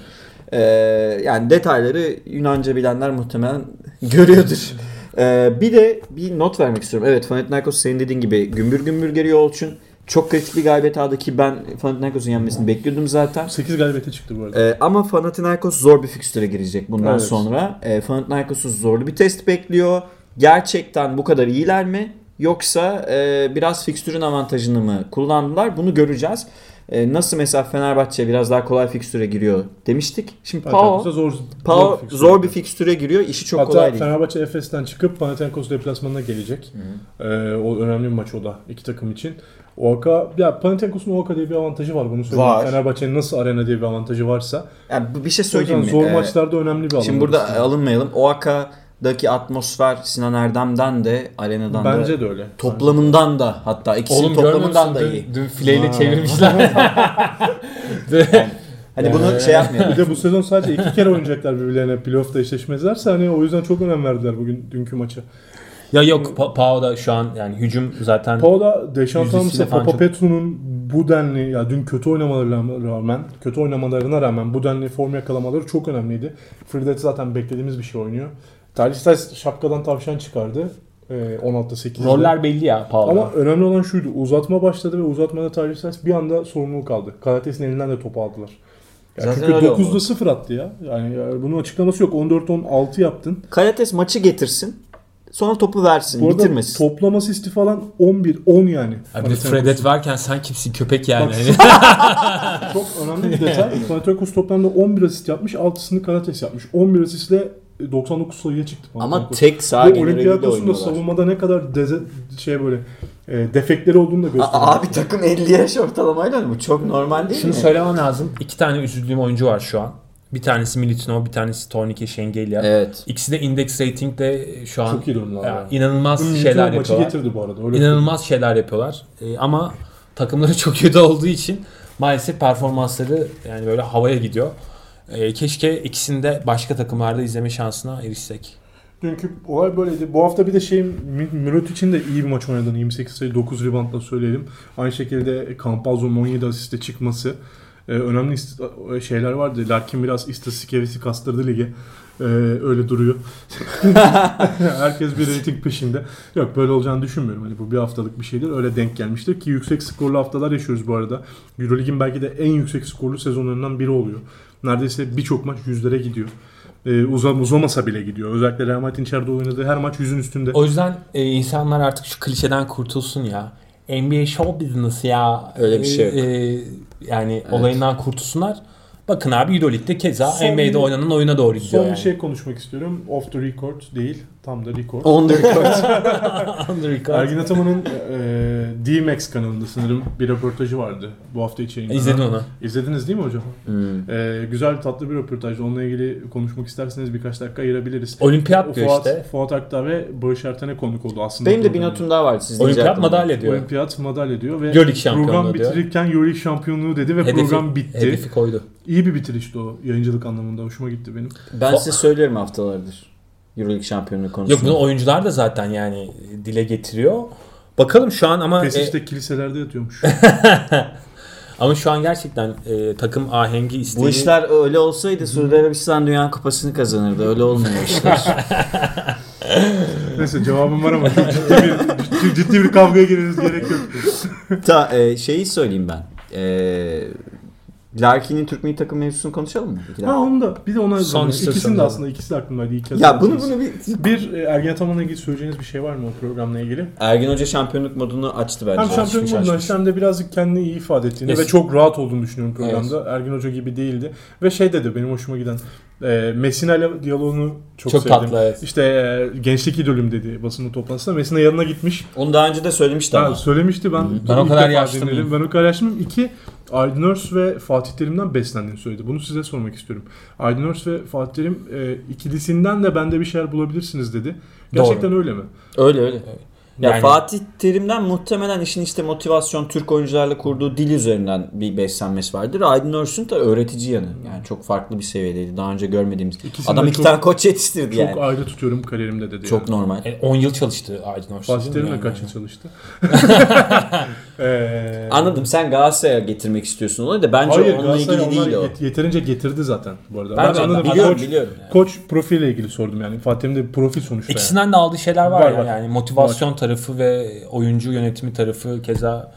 Ee, yani detayları Yunanca bilenler muhtemelen görüyordur. Ee, bir de bir not vermek istiyorum. Evet Panathinaikos senin dediğin gibi gümbür gümbür geliyor Olçun. Çok kritik bir galibiyet aldı ki ben Panathinaikos'un yenmesini bekliyordum zaten. 8 galibiyete çıktı bu arada. Ee, ama Panathinaikos zor bir fikstüre girecek bundan Evet. sonra. Ee, Panathinaikos'u zorlu bir test bekliyor. Gerçekten bu kadar iyiler mi? Yoksa e, biraz fikstürün avantajını mı kullandılar? Bunu göreceğiz. E, nasıl mesela Fenerbahçe biraz daha kolay fikstüre giriyor demiştik. Şimdi Pau, zor, Pau fikstür. zor bir fikstüre giriyor. İşi çok Hatta kolay değil. Fenerbahçe Efes'ten çıkıp Panathinaikos deplasmanına gelecek. Ee, o önemli bir maç o da iki takım için. OAK'a ya Panathinaikos'un OAK'a diye bir avantajı var bunu söyleyeyim. Var. Fenerbahçe'nin nasıl arena diye bir avantajı varsa. Yani bir şey söyleyeyim mi? zor Ee, maçlarda önemli bir alan. Şimdi burada orası. alınmayalım. Oaka'daki atmosfer Sinan Erdem'den de arenadan da Bence de öyle. toplamından da hatta ikisinin Oğlum toplamından da iyi. Dün, dün fileyle çevirmişler. Hani bunu şey yapmayalım. Bir de bu sezon sadece iki kere oynayacaklar birbirlerine playoff'ta eşleşmezlerse hani o yüzden çok önem verdiler bugün dünkü maça. ya yok Pa- Pau da şu an yani hücum zaten Paola Deşan Yüzdesiyle Thomas'a falan Papa çok- Petru'nun bu denli ya dün kötü oynamalarına rağmen kötü oynamalarına rağmen bu denli form yakalamaları çok önemliydi. Fridet zaten beklediğimiz bir şey oynuyor. Stais şapkadan tavşan çıkardı. Ee, 16'da 8'de. roller belli ya Pau'da. Ama önemli olan şuydu. Uzatma başladı ve uzatmada Stais bir anda sorumluluk aldı. Karates'in elinden de topu aldılar. Ya Zaten çünkü öyle 9'da oldu. 0 attı ya. Yani ya bunun açıklaması yok. 14-16 yaptın. Kayates maçı getirsin. Sonra topu versin. Bu bitirmesin. toplama asisti falan 11-10 yani. Abi de Fredet varken sen kimsin köpek yani. Bak- Çok önemli bir detay. Panathinaikos toplamda 11 asist yapmış, 6'sını Karates yapmış. 11 asistle 99 sayıya çıktı Ama Panathinaikos. tek sağ Ve generaliyle Olympiakos'un da savunmada ne kadar deze, şey böyle e, defekleri olduğunu da gösteriyor. A- Abi takım 50 yaş ortalamayla mı? Bu çok normal değil Şunu mi? söylemem lazım. İki tane üzüldüğüm oyuncu var şu an. Bir tanesi Militino, bir tanesi Tornike Şengelya. Evet. İkisi de index rating'de şu an Çok iyi durumlar. ya, yani. inanılmaz Militao şeyler maçı yapıyorlar. getirdi bu arada. Öyle İnanılmaz şeyler yapıyorlar. Ee, ama takımları çok kötü olduğu için maalesef performansları yani böyle havaya gidiyor. Ee, keşke ikisini de başka takımlarda izleme şansına erişsek. Dünkü olay böyleydi. Bu hafta bir de şey Mürot için de iyi bir maç oynadığını 28 sayı 9 reboundla söyleyelim. Aynı şekilde Campazzo'nun 17 asiste çıkması. Ee, önemli ist- şeyler vardı. Larkin biraz istatistik hevesi kastırdı lige. Ee, öyle duruyor. Herkes bir rating peşinde. Yok böyle olacağını düşünmüyorum. Hani bu bir haftalık bir şeydir. Öyle denk gelmiştir ki yüksek skorlu haftalar yaşıyoruz bu arada. Eurolig'in belki de en yüksek skorlu sezonlarından biri oluyor. Neredeyse birçok maç yüzlere gidiyor. Ee, uzam, uzamasa bile gidiyor. Özellikle Real Madrid'in içeride oynadığı her maç yüzün üstünde. O yüzden e, insanlar artık şu klişeden kurtulsun ya. NBA show business ya. Öyle bir şey yok. E, yani olayından kurtulsunlar. Bakın abi Euroleague'de keza Son NBA'de oynanan oyuna doğru gidiyor Son yani. bir şey konuşmak istiyorum. Off the record değil. Tam da record. On the record. Under record. Ergin Ataman'ın e, D-Max kanalında sanırım bir röportajı vardı bu hafta içi yayınlanan. İzledin onu. İzlediniz değil mi hocam? Hmm. E, güzel tatlı bir röportaj. Onunla ilgili konuşmak isterseniz birkaç dakika ayırabiliriz. Olimpiyat diyor Fuat, işte. Fuat Akta ve Barış Erten'e konuk oldu aslında. Benim de bir notum daha vardı. Siz Olimpiyat madalya diyor. Olimpiyat madalya diyor ve Euroleague şampiyonluğu program diyor. bitirirken Euroleague şampiyonluğu dedi ve Hedefi, program bitti. hedefi koydu. İyi bir bitirişti o yayıncılık anlamında. Hoşuma gitti benim. Ben size söylüyorum haftalardır. Euroleague şampiyonluğu konusunda. Yok bunu oyuncular da zaten yani dile getiriyor. Bakalım şu an ama e, Pesiş'te kiliselerde yatıyormuş. ama şu an gerçekten e, takım ahengi isteği Bu işler öyle olsaydı Suudi Arabistan Dünya Kupası'nı kazanırdı. Öyle olmuyor işler. Neyse cevabım var ama ciddi bir, ciddi, ciddi bir kavgaya gireriz gerek yok. Ta, e, şeyi söyleyeyim ben. E, Larkin'in Türk milli takım mevzusunu konuşalım mı? Ha onu da bir de ona Son ikisini de da. aslında ikisi de aklımdaydı. İyi kez Ya bunu bunu bir... bir e, Ergen Ataman'la ilgili söyleyeceğiniz bir şey var mı o programla ilgili? Ergin Hoca şampiyonluk modunu açtı bence. Hem şampiyon açmış, modunu açtı hem de birazcık kendini iyi ifade ettiğini Yes. ve çok rahat olduğunu düşünüyorum programda. Ergin Hoca gibi değildi. Ve şey dedi benim hoşuma giden e, Messina ile diyaloğunu çok, çok sevdim. tatlı evet. İşte e, gençlik idolüm dedi basın toplantısında. Messina yanına gitmiş. Onu daha önce de söylemişti Ha, ama. söylemişti ben. Ben o kadar defa yaşlı dinledim. mıyım? Ben o kadar yaşlı mıyım? İki, Aydın Örs ve Fatih Terim'den beslendiğini söyledi. Bunu size sormak istiyorum. Aydın Örs ve Fatih Terim e, ikilisinden de bende bir şeyler bulabilirsiniz dedi. Gerçekten öyle mi? Öyle öyle. Ya Yani- Fatih Terim'den muhtemelen işin işte motivasyon Türk oyuncularla kurduğu dil üzerinden bir beslenmesi vardır. Aydın Örsün de öğretici yanı. Yani çok farklı bir seviyedeydi. Daha önce görmediğimiz. İkisini Adam de iki çok- tane koç yetiştirdi Çok yani. ayrı tutuyorum kariyerimde dedi. Çok yani. normal. E, 10 yıl çalıştı Aydın Orsun. Fatih Terim'le yani? kaç yıl çalıştı? Ee, Anladım sen Galatasaray'a getirmek istiyorsun onu da bence Hayır onunla Galatasaray ilgili değil o. yet- yeterince getirdi zaten bu arada. Bence ben anladım. biliyorum, koç, biliyorum. Koç profiliyle ilgili sordum yani. Fatih'in de bir profil sonuçta. yani. İkisinden de aldığı şeyler var, Var, ya var. yani motivasyon tarafı ve oyuncu yönetimi tarafı keza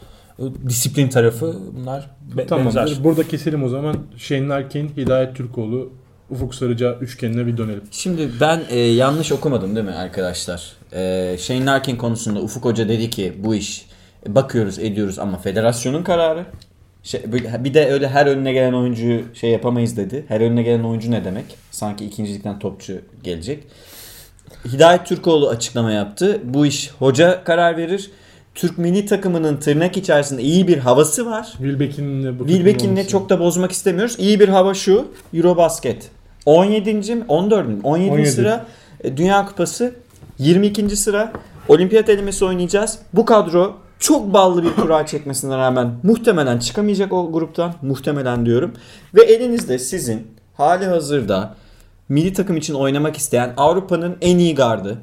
disiplin tarafı bunlar be- Tamam. benzer. Burada keselim o zaman. Shane Larkin, Hidayet Türkoğlu, Ufuk Sarıca üçgenine bir dönelim. Şimdi ben e, yanlış okumadım değil mi arkadaşlar? E, Shane Larkin konusunda Ufuk Hoca dedi ki bu iş e, bakıyoruz ediyoruz ama federasyonun kararı. Şey, bir- bir de öyle her önüne gelen oyuncuyu şey yapamayız dedi. Her önüne gelen oyuncu ne demek? Sanki ikincilikten topçu gelecek. Hidayet Türkoğlu açıklama yaptı. Bu iş hoca karar verir. Türk milli takımının tırnak içerisinde iyi bir havası var. Wilbeck'in bu Wilbeck'inle olması. çok da bozmak istemiyoruz. İyi bir hava şu. Eurobasket. 17. mi? 14. mi? 17. 17. sıra e, Dünya Kupası. 22. sıra Olimpiyat elemesi oynayacağız. Bu kadro çok ballı bir kura çekmesine rağmen muhtemelen çıkamayacak o gruptan. Muhtemelen diyorum. Ve elinizde sizin hali hazırda milli takım için oynamak isteyen Avrupa'nın en iyi gardı.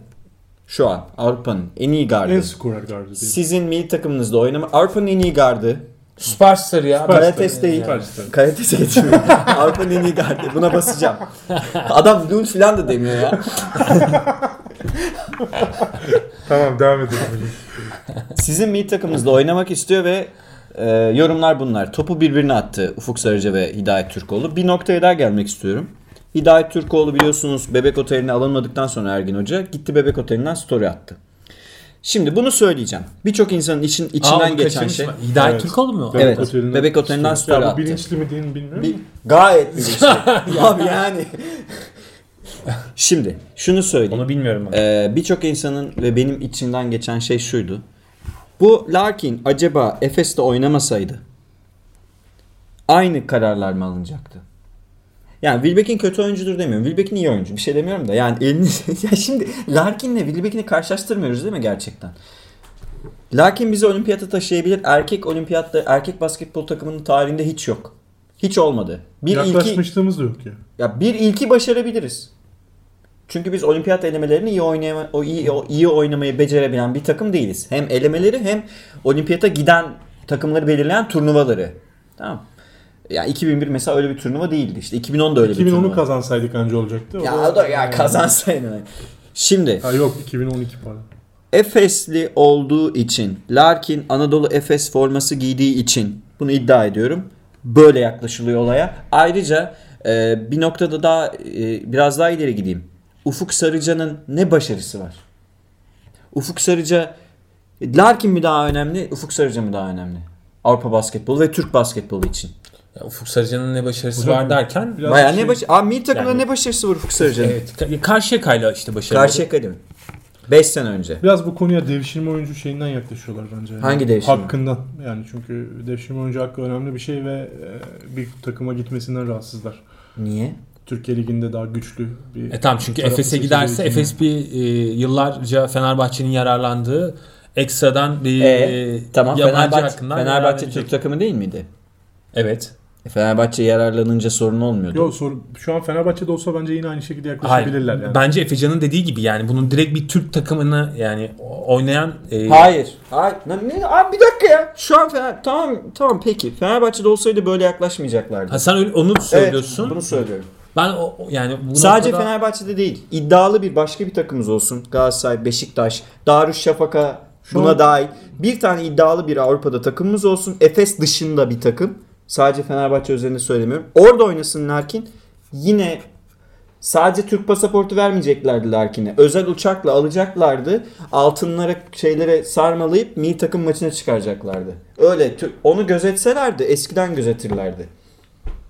Şu an Avrupa'nın en iyi gardı. en skorer gardı değil. Sizin milli takımınızda oynama Avrupa'nın en iyi gardı. Süperstar ya. Karates değil. Süperstar. Getirmiyor. Avrupa'nın en iyi gardı. Buna basacağım. Adam Lul falan da demiyor ya. Tamam devam edelim. Sizin milli takımınızda oynamak istiyor ve e, yorumlar bunlar. Topu birbirine attı Ufuk Sarıca ve Hidayet Türkoğlu. Bir noktaya daha gelmek istiyorum. Hidayet Türkoğlu biliyorsunuz Bebek Oteli'ne alınmadıktan sonra Ergin Hoca gitti Bebek Oteli'nden story attı. Şimdi bunu söyleyeceğim. Birçok insanın için, içinden Aa, geçen şey. mı? Hidayet Evet. Türkoğlu mu? Bebek Evet. Oteli'nden Bebek Oteli'nden story Ya bu attı. bilinçli mi değil mi bilmiyorum. Bir, gayet bilinçli. Abi yani. Şimdi şunu söyleyeyim. Onu bilmiyorum ben. Ee, Birçok insanın ve benim içimden geçen şey şuydu. Bu Larkin acaba Efes'te oynamasaydı aynı kararlar mı alınacaktı? Yani Wilbeck'in kötü oyuncudur demiyorum. Wilbeck'in iyi oyuncu. Bir şey demiyorum da. Yani elini... ya şimdi Larkin'le Wilbeck'ini karşılaştırmıyoruz değil mi gerçekten? Larkin bizi olimpiyata taşıyabilir. Erkek olimpiyatta, erkek basketbol takımının tarihinde hiç yok. Hiç olmadı. Bir ilki, Yaklaşmışlığımız da yok ya. ya bir ilki başarabiliriz. Çünkü biz olimpiyat elemelerini iyi oynayama, o iyi, o iyi oynamayı becerebilen bir takım değiliz. Hem elemeleri hem olimpiyata giden takımları belirleyen turnuvaları. Tamam. Ya 2001 mesela öyle bir turnuva değildi. İşte 2010 da öyle bir 2010'u turnuva. kazansaydık anca olacaktı. ya o da ya kazansaydı. Şimdi Ha yok 2012 pardon. Efesli olduğu için, Larkin Anadolu Efes forması giydiği için bunu iddia ediyorum. Böyle yaklaşılıyor olaya. Ayrıca e, bir noktada daha e, biraz daha ileri gideyim. Ufuk Sarıca'nın ne başarısı var? Ufuk Sarıca Larkin mi daha önemli, Ufuk Sarıca mı daha önemli? Avrupa basketbolu ve Türk basketbolu için. Ya Ufuk Sarıcan'ın ne başarısı Hocam, var derken biraz Baya şey- ne baş Abi milli takımda Yani- ne başarısı var Ufuk Sarıca'nın? evet, ka- Karşıyaka'yla işte başarılı. Karşıyaka değil mi? 5 sene önce. Biraz bu konuya devşirme oyuncu şeyinden yaklaşıyorlar bence. Yani Hangi devşirme? Hakkından. Yani çünkü devşirme oyuncu hakkı önemli bir şey ve e, bir takıma gitmesinden rahatsızlar. Niye? Türkiye Ligi'nde daha güçlü bir E tamam çünkü Efes'e giderse. Efes bir e, yıllarca Fenerbahçe'nin yararlandığı ekstradan bir E, e, tamam yabancı Fenerbahçe, hakkından Fenerbahçe. Türk takımı değil miydi? Evet. E, Fenerbahçe yararlanınca sorun olmuyordu. Yok soru şu an Fenerbahçe'de olsa bence yine aynı şekilde Hayır. yaklaşabilirler yani. Bence Efecan'ın dediği gibi yani bunun direkt bir Türk takımını yani oynayan e, Hayır. Hayır. Ne, ne- abi bir dakika ya. Şu an Fener... Tamam tamam peki. Fenerbahçe'de olsaydı böyle yaklaşmayacaklardı. Ha, sen öyle, onu söylüyorsun. Evet, bunu söylüyorum. Ben o, o- yani bu Sadece noktada- Fenerbahçe'de değil. İddialı bir başka bir takımımız olsun. Galatasaray, Beşiktaş, Darüşşafaka Şu buna an- dahil. Bir tane iddialı bir Avrupa'da takımımız olsun. Efes dışında bir takım. Sadece Fenerbahçe üzerinde söylemiyorum. Orada oynasın Larkin. Yine sadece Türk pasaportu vermeyeceklerdi Larkin'e. Özel uçakla alacaklardı. Altınlara şeylere sarmalayıp milli takım maçına çıkaracaklardı. Öyle onu gözetselerdi eskiden gözetirlerdi.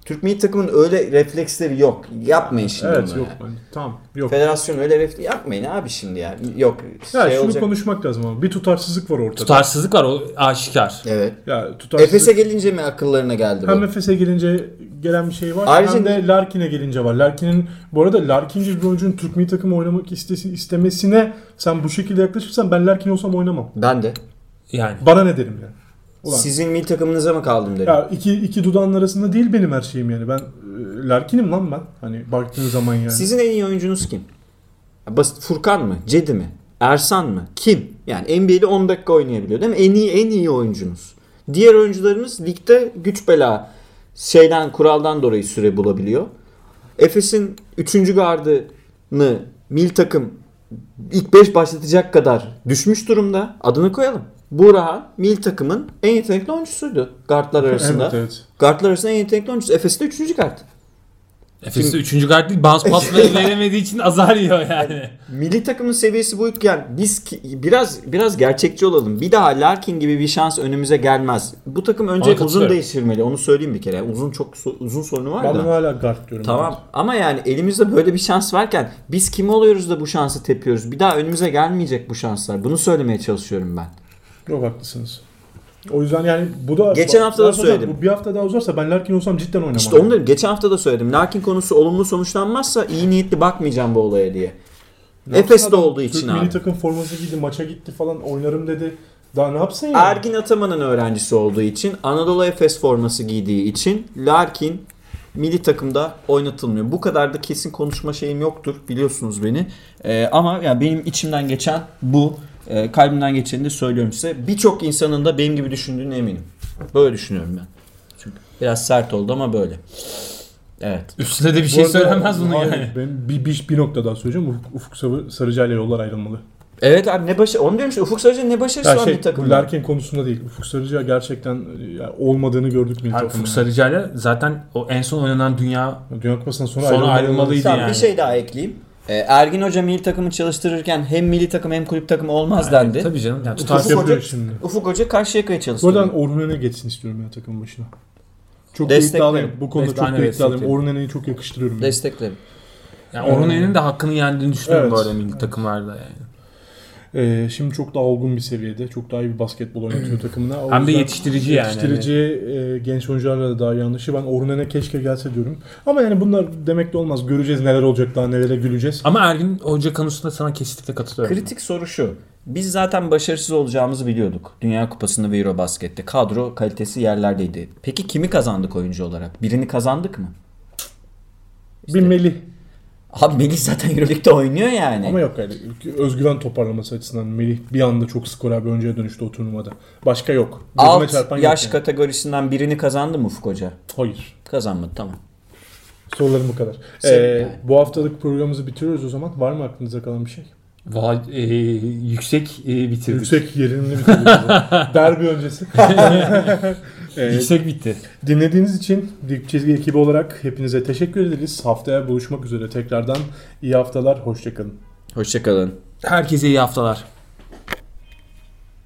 Türk milli takımın öyle refleksleri yok. Yapmayın şimdi Evet bunu yok ya. bence. Tamam yok. Federasyon öyle refleks yapmayın abi şimdi ya. Yok. Ya şey şunu olacak. konuşmak lazım ama bir tutarsızlık var ortada. tutarsızlık var o aşikar. Evet. Ya tutarsızlık. Efes'e gelince mi akıllarına geldi bu? hem Efes'e gelince gelen bir şey var Ayrıca- hem de Larkin'e gelince var. Larkin'in bu arada Larkin gibi bir oyuncunun Türk milli takımı oynamak istesi, istemesine sen bu şekilde yaklaşırsan ben Larkin olsam oynamam. Ben de. Yani Bana ne derim yani. Ulan. Sizin milli takımınıza mı kaldım dedim. Ya iki, iki dudağın arasında değil benim her şeyim yani. Ben e, Larkin'im lan ben. Hani baktığın zaman yani. Sizin en iyi oyuncunuz kim? Basit Furkan mı? Cedi mi? Ersan mı? Kim? Yani NBA'de 10 dakika oynayabiliyor değil mi? En iyi en iyi oyuncunuz. Diğer oyuncularımız ligde güç bela şeyden kuraldan dolayı süre bulabiliyor. Efes'in 3. gardını mil takım ilk 5 başlatacak kadar düşmüş durumda. Adını koyalım. Burakhan mil takımın en yetenekli oyuncusuydu guardlar arasında. Evet evet. Guardlar arasında en yetenekli oyuncusu. Efes'te 3. guard. Efes'te 3. guard değil bounce pas veremediği için azar yiyor yani. Milli takımın seviyesi buyken biz ki- biraz biraz gerçekçi olalım. Bir daha Larkin gibi bir şans önümüze gelmez. Bu takım önce Ona uzun değiştirmeli. Onu söyleyeyim bir kere. Uzun çok uzun sorunu var Ben da. bunu hala guard diyorum. Tamam ama yani elimizde böyle bir şans varken biz kim oluyoruz da bu şansı tepiyoruz? Bir daha önümüze gelmeyecek bu şanslar. Bunu söylemeye çalışıyorum ben. Yok haklısınız. O yüzden yani bu da... Geçen hafta da söyledim. Bu bir hafta daha uzarsa ben Larkin olsam cidden oynamam. İşte onu da geçen hafta da söyledim. Larkin konusu olumlu sonuçlanmazsa iyi niyetli bakmayacağım bu olaya diye. Efes'te olduğu için Türk abi. milli takım forması giydi, maça gitti falan oynarım dedi. Daha ne yapsın ya? Ergin Ataman'ın öğrencisi olduğu için, Anadolu Efes forması giydiği için Larkin milli takımda oynatılmıyor. Bu kadar da kesin konuşma şeyim yoktur biliyorsunuz beni. Ee, ama yani benim içimden geçen bu. Ee, kalbimden geçeni de söylüyorum size. Birçok insanın da benim gibi düşündüğüne eminim. Böyle düşünüyorum ben. Çünkü biraz sert oldu ama böyle. Evet. Üstüne de bir Bu şey arada- söylemez bunu hayır, yani. Ben bir, bir, bir nokta daha söyleyeceğim. Ufuk, Ufuk Sarı- Sarıca ile yollar ayrılmalı. Evet abi ne başarı, onu diyorum işte Ufuk Sarıcı'nın ne başarısı Ya var şey, bir takımda. Larkin konusunda değil. Ufuk Sarıca gerçekten e, yani olmadığını gördük milli Abi takımda. Ufuk Sarıcı'yla zaten o en son oynanan dünya Dünya Kupası'ndan sonra, Sonra ayrılmalı- ayrılmalıydı. Tamam, yani. Bir şey daha ekleyeyim. Ee, Ergin Hoca milli takımı çalıştırırken hem milli takım hem kulüp takımı olmaz dendi. tabii canım. Yani Ufuk tutarsız Ufuk Hoca, şimdi. Ufuk Hoca Karşıyaka'yı Bu çalıştırdı. arada Orhunen'e geçsin istiyorum ya takımın başına. Çok Desteklerim. iddialıyım. Bu konuda Destek- çok iddialıyım. desteklerim. Orhunen'i çok yakıştırıyorum. yani. Desteklerim. Yani Orhunen'in de hakkını yendiğini düşünüyorum Evet. arada milli takımlarda yani. Ee, şimdi çok daha olgun bir seviyede. Çok daha iyi bir basketbol oynatıyor takımına. O Hem de yetiştirici yani. Yetiştirici e, genç oyuncularla da daha iyi anlaşıyor. Ben Orhunen'e keşke gelse diyorum. Ama yani bunlar demek de olmaz. Göreceğiz neler olacak daha nelere güleceğiz. Ama Ergin Hoca konusunda sana kesinlikle katılıyorum. Kritik soru şu. Biz zaten başarısız olacağımızı biliyorduk. Dünya Kupası'nda ve Eurobasket'te. Kadro kalitesi yerlerdeydi. Peki kimi kazandık oyuncu olarak? Birini kazandık mı? Bir Melih. Abi Melih zaten Euroleague'de oynuyor yani. Ama yok yani özgüven toparlaması açısından Melih bir anda çok skorer bir oyuncuya dönüştü o turnuvada. Başka yok. Gözüme Alt yaş yani. kategorisinden birini kazandı mı Ufuk Hoca? Hayır. Kazanmadı tamam. Sorularım bu kadar. Ee, yani. Bu haftalık programımızı bitiriyoruz o zaman. Var mı aklınıza kalan bir şey? Vay, e, yüksek e, bitirdik. Yüksek yerimli bitirdik. Derbi öncesi. Ee, Yüksek bitti. dinlediğiniz için Dip Çizgi ekibi olarak hepinize teşekkür ederiz. Haftaya buluşmak üzere tekrardan. iyi haftalar. Hoşçakalın. Hoşçakalın. Herkese iyi haftalar.